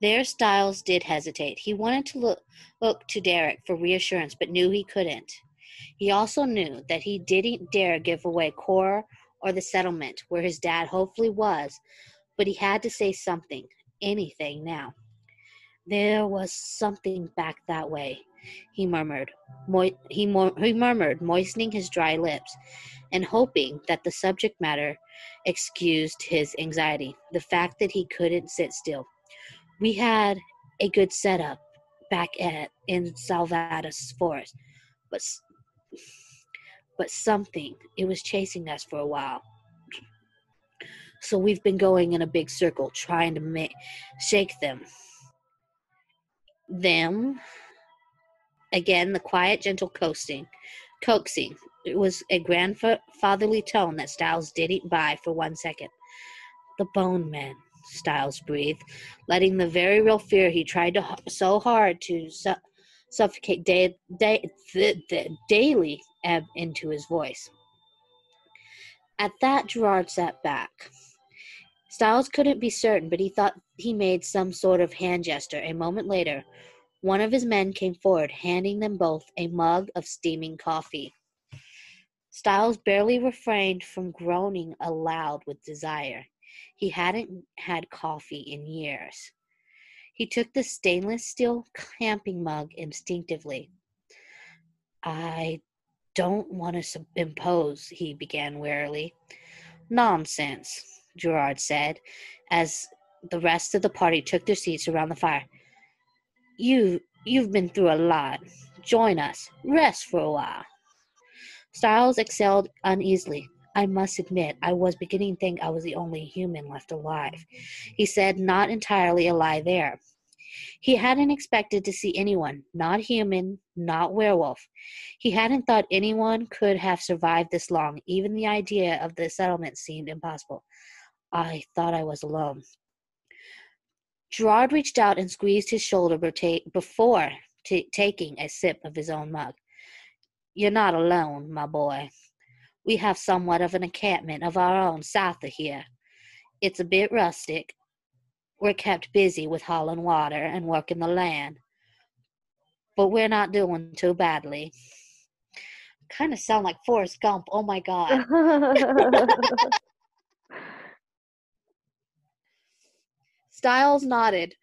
[SPEAKER 1] There, Stiles did hesitate. He wanted to look, look to Derek for reassurance, but knew he couldn't. He also knew that he didn't dare give away Cora or the settlement where his dad hopefully was, but he had to say something, anything now. There was something back that way, he murmured. Mo- he, mo- he murmured, moistening his dry lips, and hoping that the subject matter excused his anxiety, the fact that he couldn't sit still. We had a good setup back at in Salvatus Forest, but but something it was chasing us for a while. So we've been going in a big circle trying to make shake them. Them again the quiet gentle coasting coaxing it was a grandfatherly tone that Stiles didn't buy for one second the bone men Stiles breathed letting the very real fear he tried to so hard to su- suffocate day, th- th- daily ebb into his voice at that gerard sat back Stiles couldn't be certain but he thought he made some sort of hand gesture a moment later one of his men came forward, handing them both a mug of steaming coffee. Stiles barely refrained from groaning aloud with desire. He hadn't had coffee in years. He took the stainless steel camping mug instinctively. I don't want to impose, he began wearily. Nonsense, Gerard said, as the rest of the party took their seats around the fire. You you've been through a lot. Join us. Rest for a while. Stiles exhaled uneasily. I must admit, I was beginning to think I was the only human left alive. He said, not entirely a lie there. He hadn't expected to see anyone, not human, not werewolf. He hadn't thought anyone could have survived this long. Even the idea of the settlement seemed impossible. I thought I was alone. Gerard reached out and squeezed his shoulder before t- taking a sip of his own mug. You're not alone, my boy. We have somewhat of an encampment of our own south of here. It's a bit rustic. We're kept busy with hauling water and working the land, but we're not doing too badly. Kind of sound like Forrest Gump. Oh my God. Stiles nodded,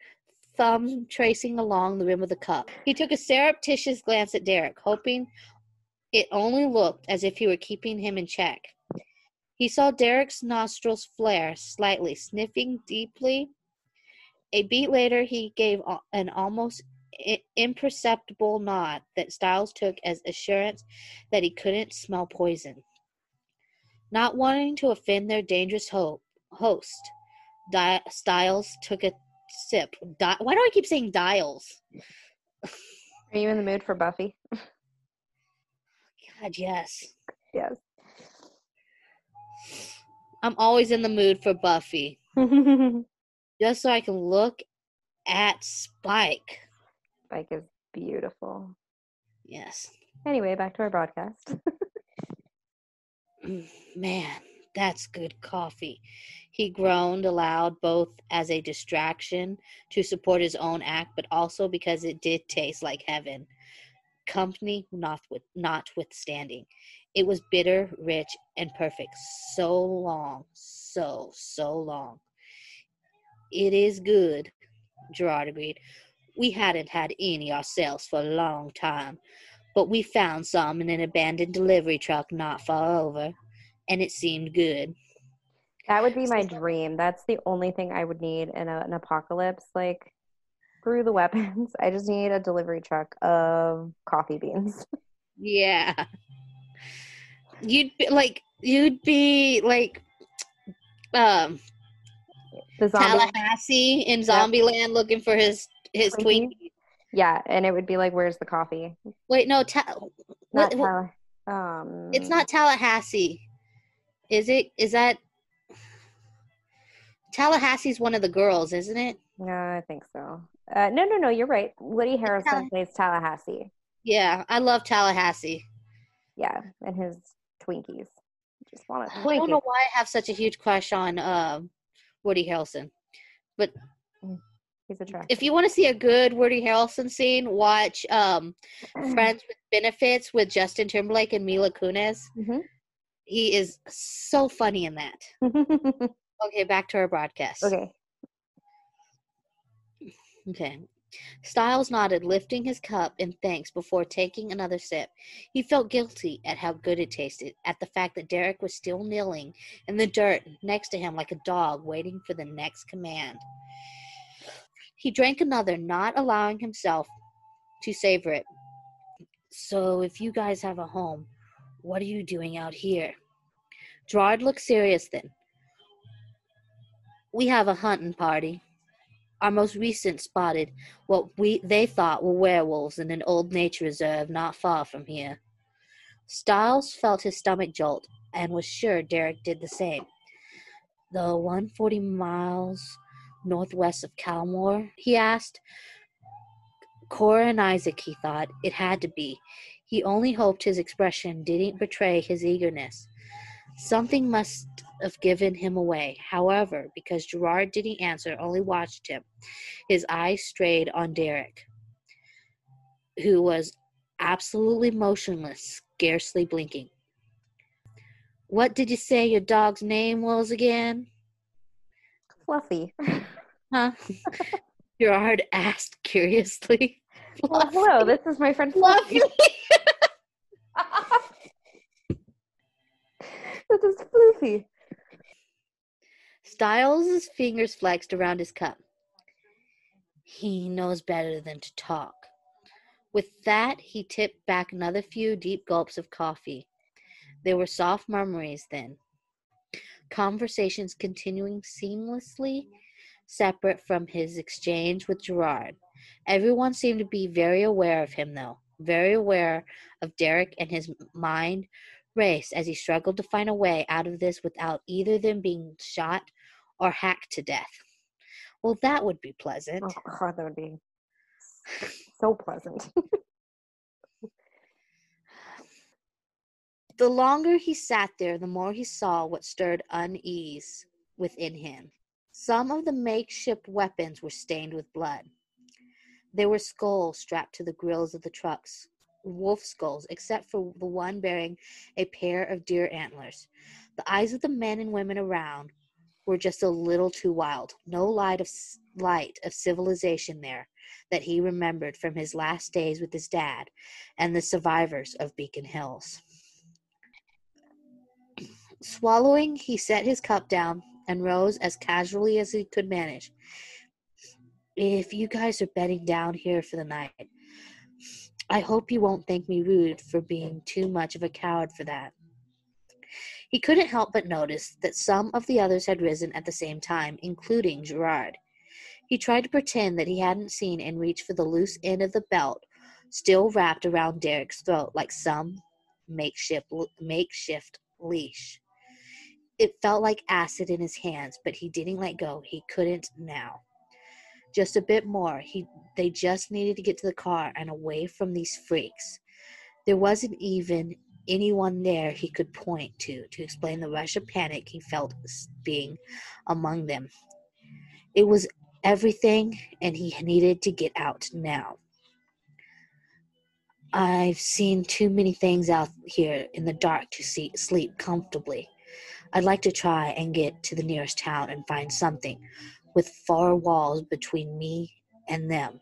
[SPEAKER 1] thumb tracing along the rim of the cup. He took a surreptitious glance at Derek, hoping it only looked as if he were keeping him in check. He saw Derek's nostrils flare slightly, sniffing deeply. A beat later, he gave an almost imperceptible nod that Stiles took as assurance that he couldn't smell poison. Not wanting to offend their dangerous ho- host, Di- Stiles took a sip. Di- Why do I keep saying dials?
[SPEAKER 2] Are you in the mood for Buffy?
[SPEAKER 1] God, yes.
[SPEAKER 2] Yes.
[SPEAKER 1] I'm always in the mood for Buffy. Just so I can look at Spike.
[SPEAKER 2] Spike is beautiful.
[SPEAKER 1] Yes.
[SPEAKER 2] Anyway, back to our broadcast.
[SPEAKER 1] Mm, man, that's good coffee. He groaned aloud, both as a distraction to support his own act, but also because it did taste like heaven. Company not with, notwithstanding. It was bitter, rich, and perfect. So long, so, so long. It is good, Gerard agreed. We hadn't had any ourselves for a long time, but we found some in an abandoned delivery truck not far over, and it seemed good.
[SPEAKER 2] That would be my dream. That's the only thing I would need in a, an apocalypse. Like, through the weapons, I just need a delivery truck of coffee beans.
[SPEAKER 1] Yeah. You'd be like, you'd be like, um, the zombie. Tallahassee in Zombieland yep. looking for his his Twinkie. Twinkie.
[SPEAKER 2] Yeah, and it would be like, "Where's the coffee?"
[SPEAKER 1] Wait, no, ta- not what, um, it's not Tallahassee, is it? Is that Tallahassee's one of the girls, isn't it?
[SPEAKER 2] No, I think so. Uh, no, no, no. You're right. Woody Harrelson plays Tallahassee.
[SPEAKER 1] Yeah, I love Tallahassee.
[SPEAKER 2] Yeah, and his Twinkies. Just want
[SPEAKER 1] Twinkie. I don't know why I have such a huge crush on uh, Woody Harrelson, but
[SPEAKER 2] mm, he's attractive.
[SPEAKER 1] If you want to see a good Woody Harrelson scene, watch um, Friends with Benefits with Justin Timberlake and Mila Kunis. Mm-hmm. He is so funny in that. okay, back to our broadcast.
[SPEAKER 2] Okay.
[SPEAKER 1] Okay. Stiles nodded, lifting his cup in thanks before taking another sip. He felt guilty at how good it tasted, at the fact that Derek was still kneeling in the dirt next to him like a dog waiting for the next command. He drank another, not allowing himself to savor it. So, if you guys have a home, what are you doing out here? Gerard looked serious then. We have a hunting party. Our most recent spotted what we they thought were werewolves in an old nature reserve not far from here. Stiles felt his stomach jolt and was sure Derek did the same. The 140 miles northwest of Calmore? he asked. Cora and Isaac, he thought. It had to be. He only hoped his expression didn't betray his eagerness. Something must have giving him away. However, because Gerard didn't answer, only watched him, his eyes strayed on Derek, who was absolutely motionless, scarcely blinking. What did you say your dog's name was again?
[SPEAKER 2] Fluffy.
[SPEAKER 1] Huh? Gerard asked curiously.
[SPEAKER 2] Well, hello, this is my friend Fluffy. Fluffy. this is floofy.
[SPEAKER 1] Stiles' fingers flexed around his cup. He knows better than to talk. With that, he tipped back another few deep gulps of coffee. There were soft murmurings then. Conversations continuing seamlessly separate from his exchange with Gerard. Everyone seemed to be very aware of him, though, very aware of Derek and his mind raced as he struggled to find a way out of this without either of them being shot or hacked to death. Well, that would be pleasant.
[SPEAKER 2] Oh, God, that would be so pleasant.
[SPEAKER 1] the longer he sat there, the more he saw what stirred unease within him. Some of the makeshift weapons were stained with blood. There were skulls strapped to the grills of the trucks, wolf skulls, except for the one bearing a pair of deer antlers. The eyes of the men and women around were just a little too wild. No light of light of civilization there that he remembered from his last days with his dad and the survivors of Beacon Hills. Swallowing, he set his cup down and rose as casually as he could manage. If you guys are bedding down here for the night, I hope you won't think me rude for being too much of a coward for that. He couldn't help but notice that some of the others had risen at the same time, including Gerard. He tried to pretend that he hadn't seen and reached for the loose end of the belt still wrapped around Derek's throat like some makeshift makeshift leash. It felt like acid in his hands, but he didn't let go. He couldn't now. Just a bit more. He they just needed to get to the car and away from these freaks. There wasn't even anyone there he could point to to explain the rush of panic he felt being among them. It was everything, and he needed to get out now. I've seen too many things out here in the dark to see, sleep comfortably. I'd like to try and get to the nearest town and find something with four walls between me and them.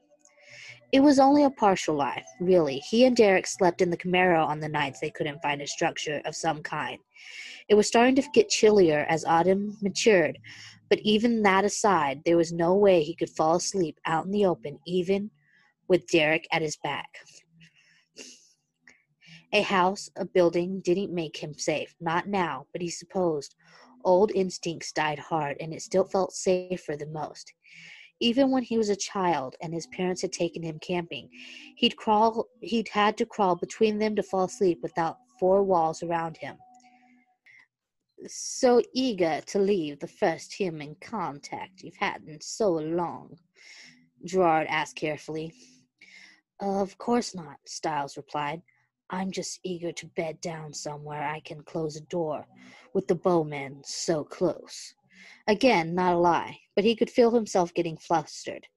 [SPEAKER 1] It was only a partial lie, really. He and Derek slept in the Camaro on the nights they couldn't find a structure of some kind. It was starting to get chillier as autumn matured, but even that aside, there was no way he could fall asleep out in the open, even with Derek at his back. A house, a building, didn't make him safe. Not now, but he supposed. Old instincts died hard, and it still felt safer than most. Even when he was a child and his parents had taken him camping, he'd crawl he'd had to crawl between them to fall asleep without four walls around him so eager to leave the first human contact you've had in so long? Gerard asked carefully. Of course not, Stiles replied. I'm just eager to bed down somewhere I can close a door with the bone men so close. Again, not a lie, but he could feel himself getting flustered,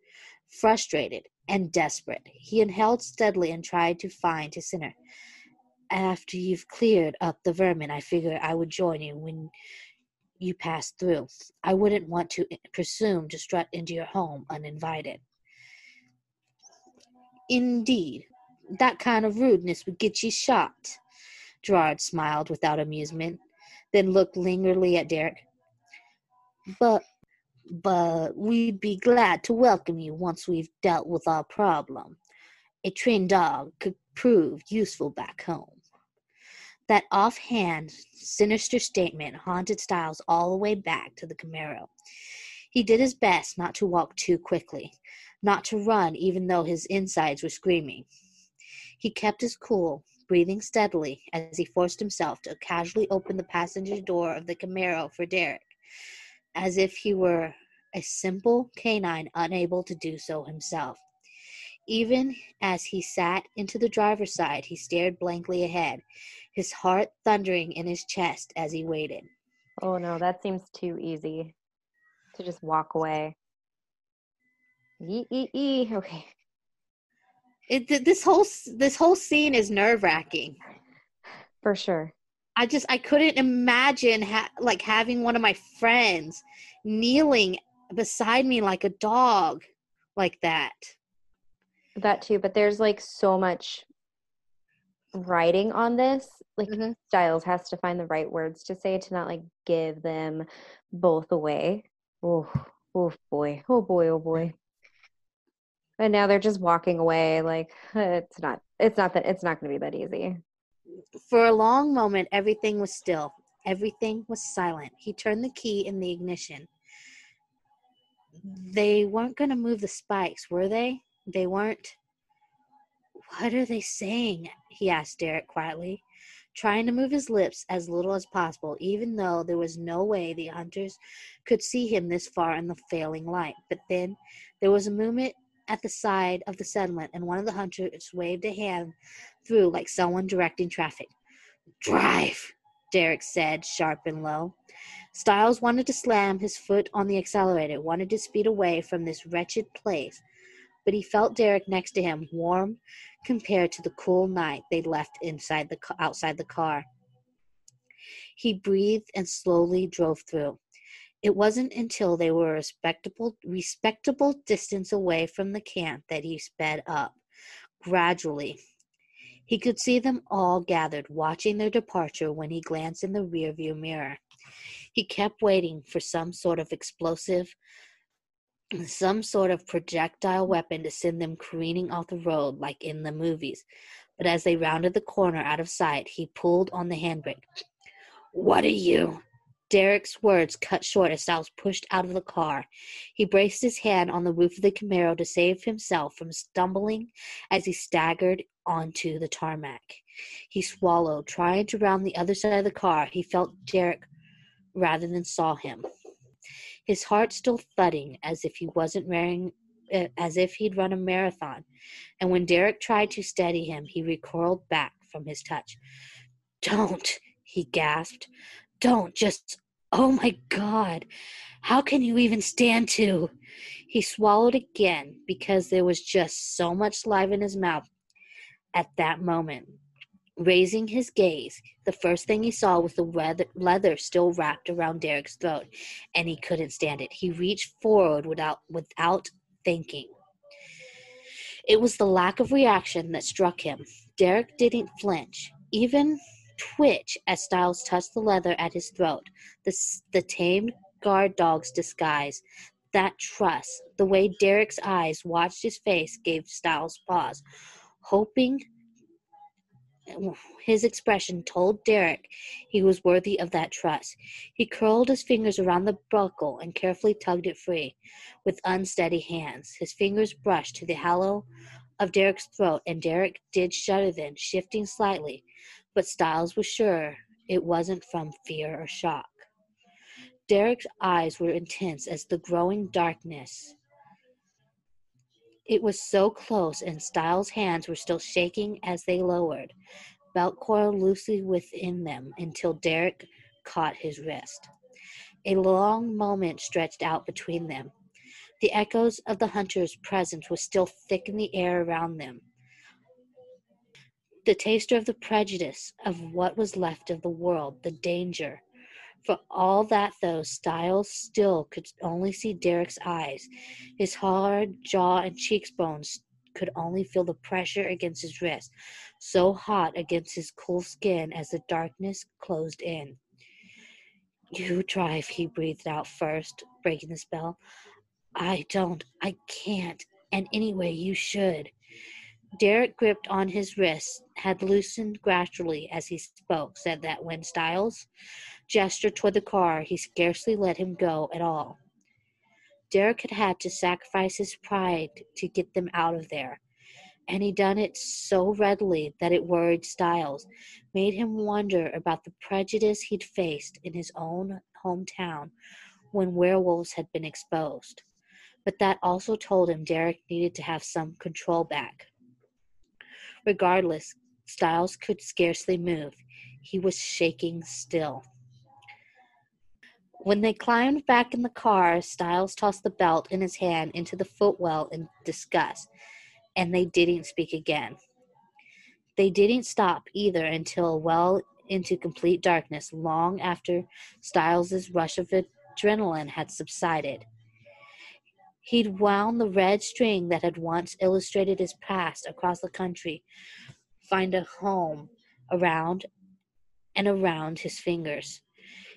[SPEAKER 1] frustrated, and desperate. He inhaled steadily and tried to find his center after you've cleared up the vermin, I figured I would join you when you pass through. I wouldn't want to presume to strut into your home uninvited. Indeed, that kind of rudeness would get you shot. Gerard smiled without amusement, then looked lingeringly at Derek. But but we'd be glad to welcome you once we've dealt with our problem. A trained dog could prove useful back home. That offhand, sinister statement haunted Stiles all the way back to the Camaro. He did his best not to walk too quickly, not to run even though his insides were screaming. He kept his cool, breathing steadily as he forced himself to casually open the passenger door of the Camaro for Derek, as if he were a simple canine unable to do so himself. Even as he sat into the driver's side, he stared blankly ahead, his heart thundering in his chest as he waited.
[SPEAKER 2] Oh no, that seems too easy to just walk away. E e e. Okay.
[SPEAKER 1] It this whole this whole scene is nerve wracking.
[SPEAKER 2] For sure.
[SPEAKER 1] I just I couldn't imagine ha- like having one of my friends kneeling beside me like a dog like that.
[SPEAKER 2] That too, but there's like so much writing on this, like
[SPEAKER 1] Mhm.
[SPEAKER 2] Stiles has to find the right words to say to not like give them both away. Oh, oh boy, oh boy, oh boy. And now they're just walking away. Like it's not, it's not that, it's not going to be that easy.
[SPEAKER 1] For a long moment, everything was still. Everything was silent. He turned the key in the ignition. They weren't going to move the spikes, were they? They weren't. What are they saying? He asked Derek quietly, trying to move his lips as little as possible, even though there was no way the hunters could see him this far in the failing light. But then there was a movement at the side of the settlement, and one of the hunters waved a hand through like someone directing traffic. Drive, Derek said, sharp and low. Stiles wanted to slam his foot on the accelerator, wanted to speed away from this wretched place, but he felt Derek next to him, warm compared to the cool night they'd left inside the outside the car. He breathed and slowly drove through. It wasn't until they were a respectable respectable distance away from the camp that he sped up. Gradually, he could see them all gathered, watching their departure when he glanced in the rearview mirror. He kept waiting for some sort of explosive, some sort of projectile weapon to send them careening off the road like in the movies. But as they rounded the corner out of sight, he pulled on the handbrake. What are you? Derek's words cut short as Stiles pushed out of the car. He braced his hand on the roof of the Camaro to save himself from stumbling as he staggered onto the tarmac. He swallowed, trying to round the other side of the car. He felt Derek rather than saw him. His heart still thudding as if he wasn't wearing uh, as if he'd run a marathon. And when Derek tried to steady him, he recoiled back from his touch. Don't, he gasped. Don't just Oh my god. How can you even stand to? He swallowed again because there was just so much saliva in his mouth at that moment. Raising his gaze, the first thing he saw was the leather still wrapped around Derek's throat, and he couldn't stand it. He reached forward without without thinking. It was the lack of reaction that struck him. Derek didn't flinch, even twitch as Stiles touched the leather at his throat. The, the tamed guard dog's disguise, that trust, the way Derek's eyes watched his face gave Stiles pause, hoping his expression told Derek he was worthy of that trust. He curled his fingers around the buckle and carefully tugged it free with unsteady hands. His fingers brushed to the hollow of Derek's throat, and Derek did shudder then, shifting slightly, but Stiles was sure it wasn't from fear or shock. Derek's eyes were intense as the growing darkness. It was so close, and Stiles' hands were still shaking as they lowered, belt coiled loosely within them until Derek caught his wrist. A long moment stretched out between them. The echoes of the hunter's presence was still thick in the air around them. The taster of the prejudice of what was left of the world, the danger. For all that, though, Stiles still could only see Derek's eyes. His hard jaw and cheekbones could only feel the pressure against his wrist, so hot against his cool skin as the darkness closed in. You drive, he breathed out first, breaking the spell. I don't, I can't, and anyway, you should. Derek gripped on his wrist, had loosened gradually as he spoke, said that when Stiles gestured toward the car, he scarcely let him go at all. Derek had had to sacrifice his pride to get them out of there, and he done it so readily that it worried Stiles, made him wonder about the prejudice he'd faced in his own hometown when werewolves had been exposed. But that also told him Derek needed to have some control back. Regardless, Stiles could scarcely move. He was shaking still. When they climbed back in the car, Stiles tossed the belt in his hand into the footwell in disgust, and they didn't speak again. They didn't stop either until well into complete darkness, long after Stiles's rush of adrenaline had subsided. He'd wound the red string that had once illustrated his past across the country find a home around and around his fingers.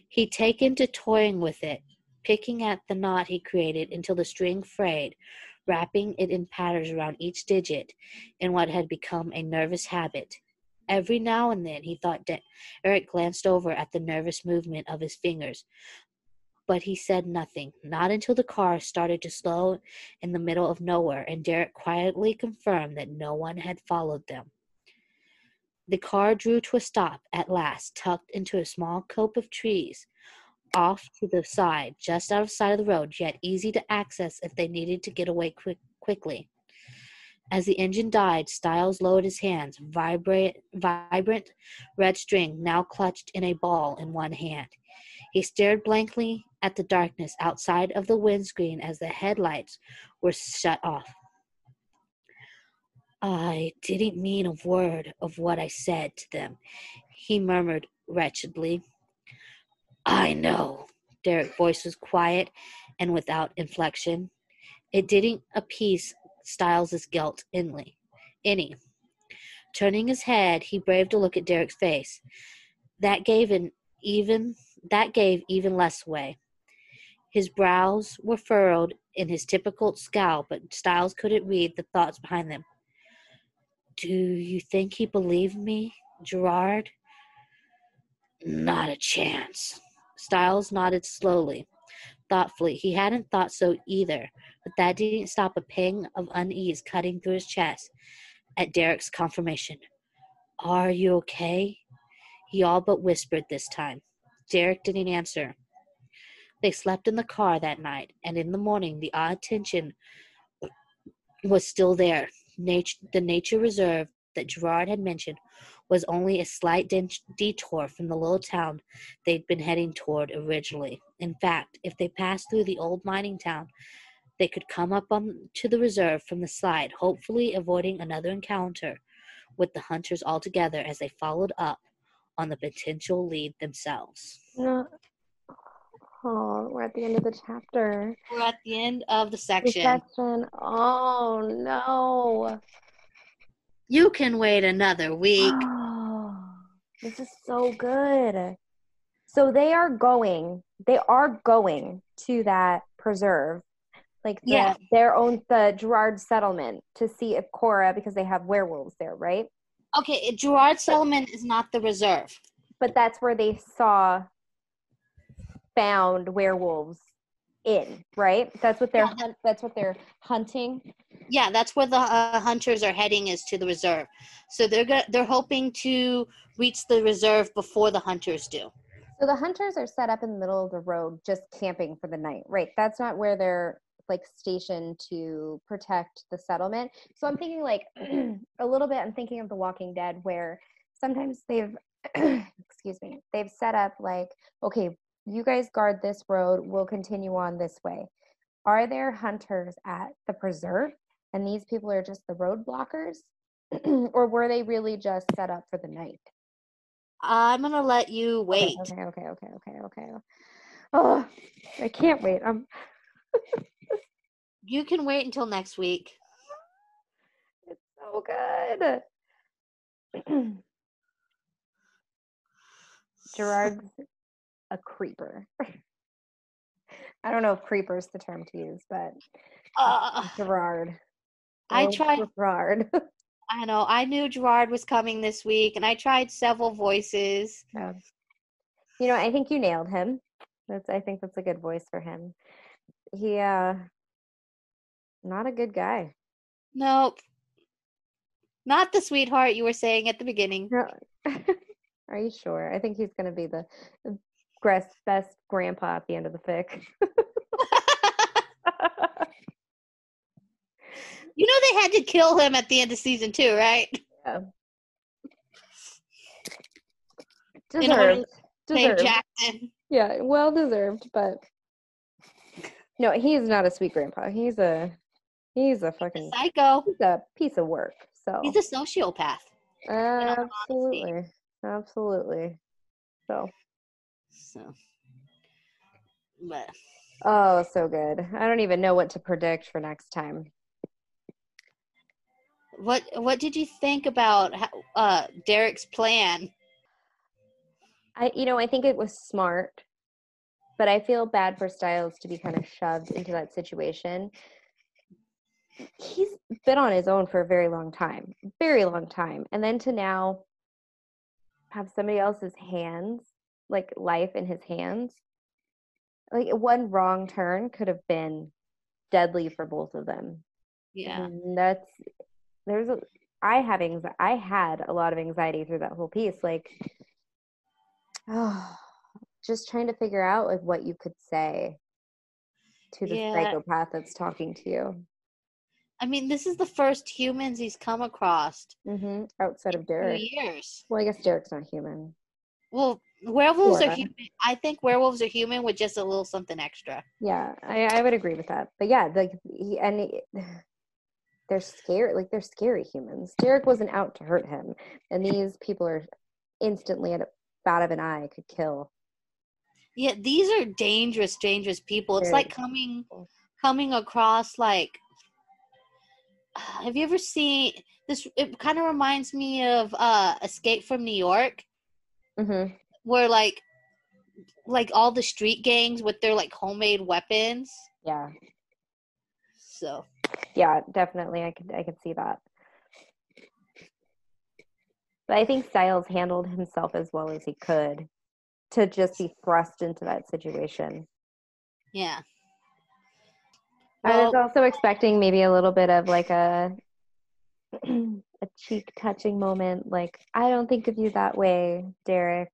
[SPEAKER 1] He'd taken to toying with it, picking at the knot he created until the string frayed, wrapping it in patterns around each digit in what had become a nervous habit. Every now and then he thought De- Eric glanced over at the nervous movement of his fingers, but he said nothing, not until the car started to slow in the middle of nowhere and Derek quietly confirmed that no one had followed them. The car drew to a stop at last, tucked into a small cope of trees off to the side, just out of sight of the road, yet easy to access if they needed to get away quick, quickly. As the engine died, Stiles lowered his hands, vibrant, vibrant red string now clutched in a ball in one hand. He stared blankly at the darkness outside of the windscreen as the headlights were shut off. I didn't mean a word of what I said to them, he murmured wretchedly. I know. Derek's voice was quiet and without inflection. It didn't appease Stiles's guilt inly, any. Turning his head, he braved a look at Derek's face. That gave an even that gave even less way. His brows were furrowed in his typical scowl, but Stiles couldn't read the thoughts behind them. Do you think he believed me, Gerard? Not a chance. Stiles nodded slowly, thoughtfully. He hadn't thought so either, but that didn't stop a pang of unease cutting through his chest at Derek's confirmation. Are you okay? He all but whispered this time. Derek didn't answer. They slept in the car that night, and in the morning the odd tension was still there. The nature reserve that Gerard had mentioned was only a slight detour from the little town they'd been heading toward originally. In fact, if they passed through the old mining town, they could come up on to the reserve from the side, hopefully avoiding another encounter with the hunters altogether as they followed up on the potential lead themselves.
[SPEAKER 2] No. Oh, we're at the end of the chapter.
[SPEAKER 1] We're at the end of the section.
[SPEAKER 2] The section. Oh no.
[SPEAKER 1] You can wait another week.
[SPEAKER 2] Oh, this is so good. So they are going. They are going to that preserve, like the,
[SPEAKER 1] Yeah.
[SPEAKER 2] their own the Gerard settlement to see if Cora because they have werewolves there, right?
[SPEAKER 1] Okay, Gerard Solomon is not the reserve.
[SPEAKER 2] But that's where they saw found werewolves in, right? That's what they're
[SPEAKER 1] Yeah.
[SPEAKER 2] hunt, that's what they're hunting.
[SPEAKER 1] Yeah, that's where the uh, hunters are heading is to the reserve. So they're go- they're hoping to reach the reserve before the hunters do.
[SPEAKER 2] So the hunters are set up in the middle of the road just camping for the night, right? That's not where they're like stationed to protect the settlement. So I'm thinking like a little bit I'm thinking of The Walking Dead where sometimes they've excuse me, they've set up like okay, you guys guard this road, we'll continue on this way. Are there hunters at the preserve and these people are just the road blockers? or were they really just set up for the night?
[SPEAKER 1] I'm gonna let you wait.
[SPEAKER 2] Okay, okay, okay, okay, okay. Oh, I can't wait. I'm
[SPEAKER 1] You can wait until next week.
[SPEAKER 2] it's so good. Gerard's a creeper. I don't know if creeper is the term to use, but
[SPEAKER 1] Uh,
[SPEAKER 2] Gerard.
[SPEAKER 1] I
[SPEAKER 2] Oh,
[SPEAKER 1] tried-
[SPEAKER 2] Gerard.
[SPEAKER 1] I know. I knew Gerard was coming this week, and I tried several voices.
[SPEAKER 2] Yeah. You know, I think you nailed him. That's I think that's a good voice for him. He uh not a good guy.
[SPEAKER 1] Nope. Not the sweetheart you were saying at the beginning.
[SPEAKER 2] No. Are you sure? I think he's going to be the best, grandpa at the end of the fic.
[SPEAKER 1] you know they had to kill him at the end of season two, right?
[SPEAKER 2] yeah.
[SPEAKER 1] In order
[SPEAKER 2] Deserved. Deserved.
[SPEAKER 1] Jackson.
[SPEAKER 2] Yeah, well deserved, but no, he's not a sweet grandpa. He's a he's a fucking
[SPEAKER 1] Psycho.
[SPEAKER 2] he's a piece of work. So
[SPEAKER 1] He's a sociopath.
[SPEAKER 2] absolutely, absolutely. So
[SPEAKER 1] So, but
[SPEAKER 2] oh, so good. I don't even know what to predict for next time.
[SPEAKER 1] what what did you think about uh Derek's plan?
[SPEAKER 2] I you know, I think it was smart, but I feel bad for Stiles to be kind of shoved into that situation. He's been on his own for a very long time, very long time. And then to now have somebody else's hands, like life in his hands. Like one wrong turn could have been deadly for both of them.
[SPEAKER 1] Yeah.
[SPEAKER 2] And that's there's a I have anxiety I had a lot of anxiety through that whole piece. Like oh just trying to figure out like what you could say to the
[SPEAKER 1] Yeah.
[SPEAKER 2] psychopath that's talking to you.
[SPEAKER 1] I mean, this is the first humans he's come across
[SPEAKER 2] hmm Outside of Derek.
[SPEAKER 1] years.
[SPEAKER 2] Well, I guess Derek's not human.
[SPEAKER 1] Well, werewolves are human. I think werewolves are human with just a little something extra.
[SPEAKER 2] Yeah, I, I would agree with that. But yeah, like he and he, they're scary. Like they're scary humans. Derek wasn't out to hurt him, and these people are instantly at a bat of an eye could kill.
[SPEAKER 1] Yeah, these are dangerous, dangerous people. It's like coming coming across like have you ever seen this it kind of reminds me of uh Escape from New York
[SPEAKER 2] Mm-hmm.
[SPEAKER 1] where like like all the street gangs with their like homemade weapons.
[SPEAKER 2] Yeah,
[SPEAKER 1] So,
[SPEAKER 2] yeah, definitely. I could I could see that. But I think Stiles handled himself as well as he could to just be thrust into that situation.
[SPEAKER 1] yeah.
[SPEAKER 2] I was also expecting maybe a little bit of like a a cheek touching moment, like I don't think of you that way, Derek.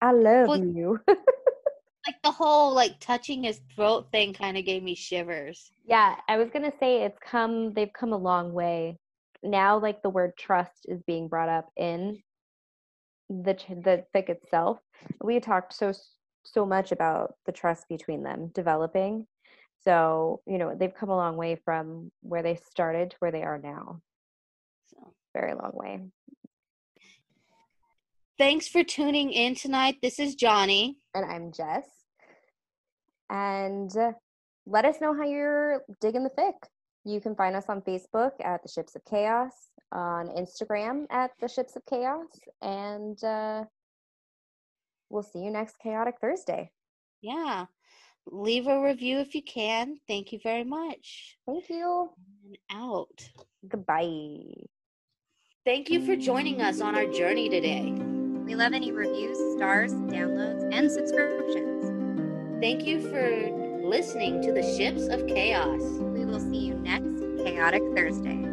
[SPEAKER 2] I love
[SPEAKER 1] Well-
[SPEAKER 2] you.
[SPEAKER 1] like the whole like touching his throat thing kind of gave me shivers.
[SPEAKER 2] yeah, I was gonna say it's come. They've come a long way. Now, like the word trust is being brought up in the ch- the fic itself. We talked so so much about the trust between them developing. So you know they've come a long way from where they started to where they are now.
[SPEAKER 1] So,
[SPEAKER 2] Very long way.
[SPEAKER 1] thanks for tuning in tonight. This is Johnny.
[SPEAKER 2] and I'm Jess. And uh, let us know how you're digging the fic. You can find us on Facebook at the Ships of Chaos, on Instagram at the Ships of Chaos, and uh, we'll see you next Chaotic Thursday.
[SPEAKER 1] Yeah. Leave a review if you can. Thank you very much.
[SPEAKER 2] Thank you.
[SPEAKER 1] And out.
[SPEAKER 2] Goodbye.
[SPEAKER 1] Thank you for joining us on our journey today.
[SPEAKER 2] We love any reviews, stars, downloads, and subscriptions.
[SPEAKER 1] Thank you for listening to the Ships of Chaos.
[SPEAKER 2] We will see you next Chaotic Thursday.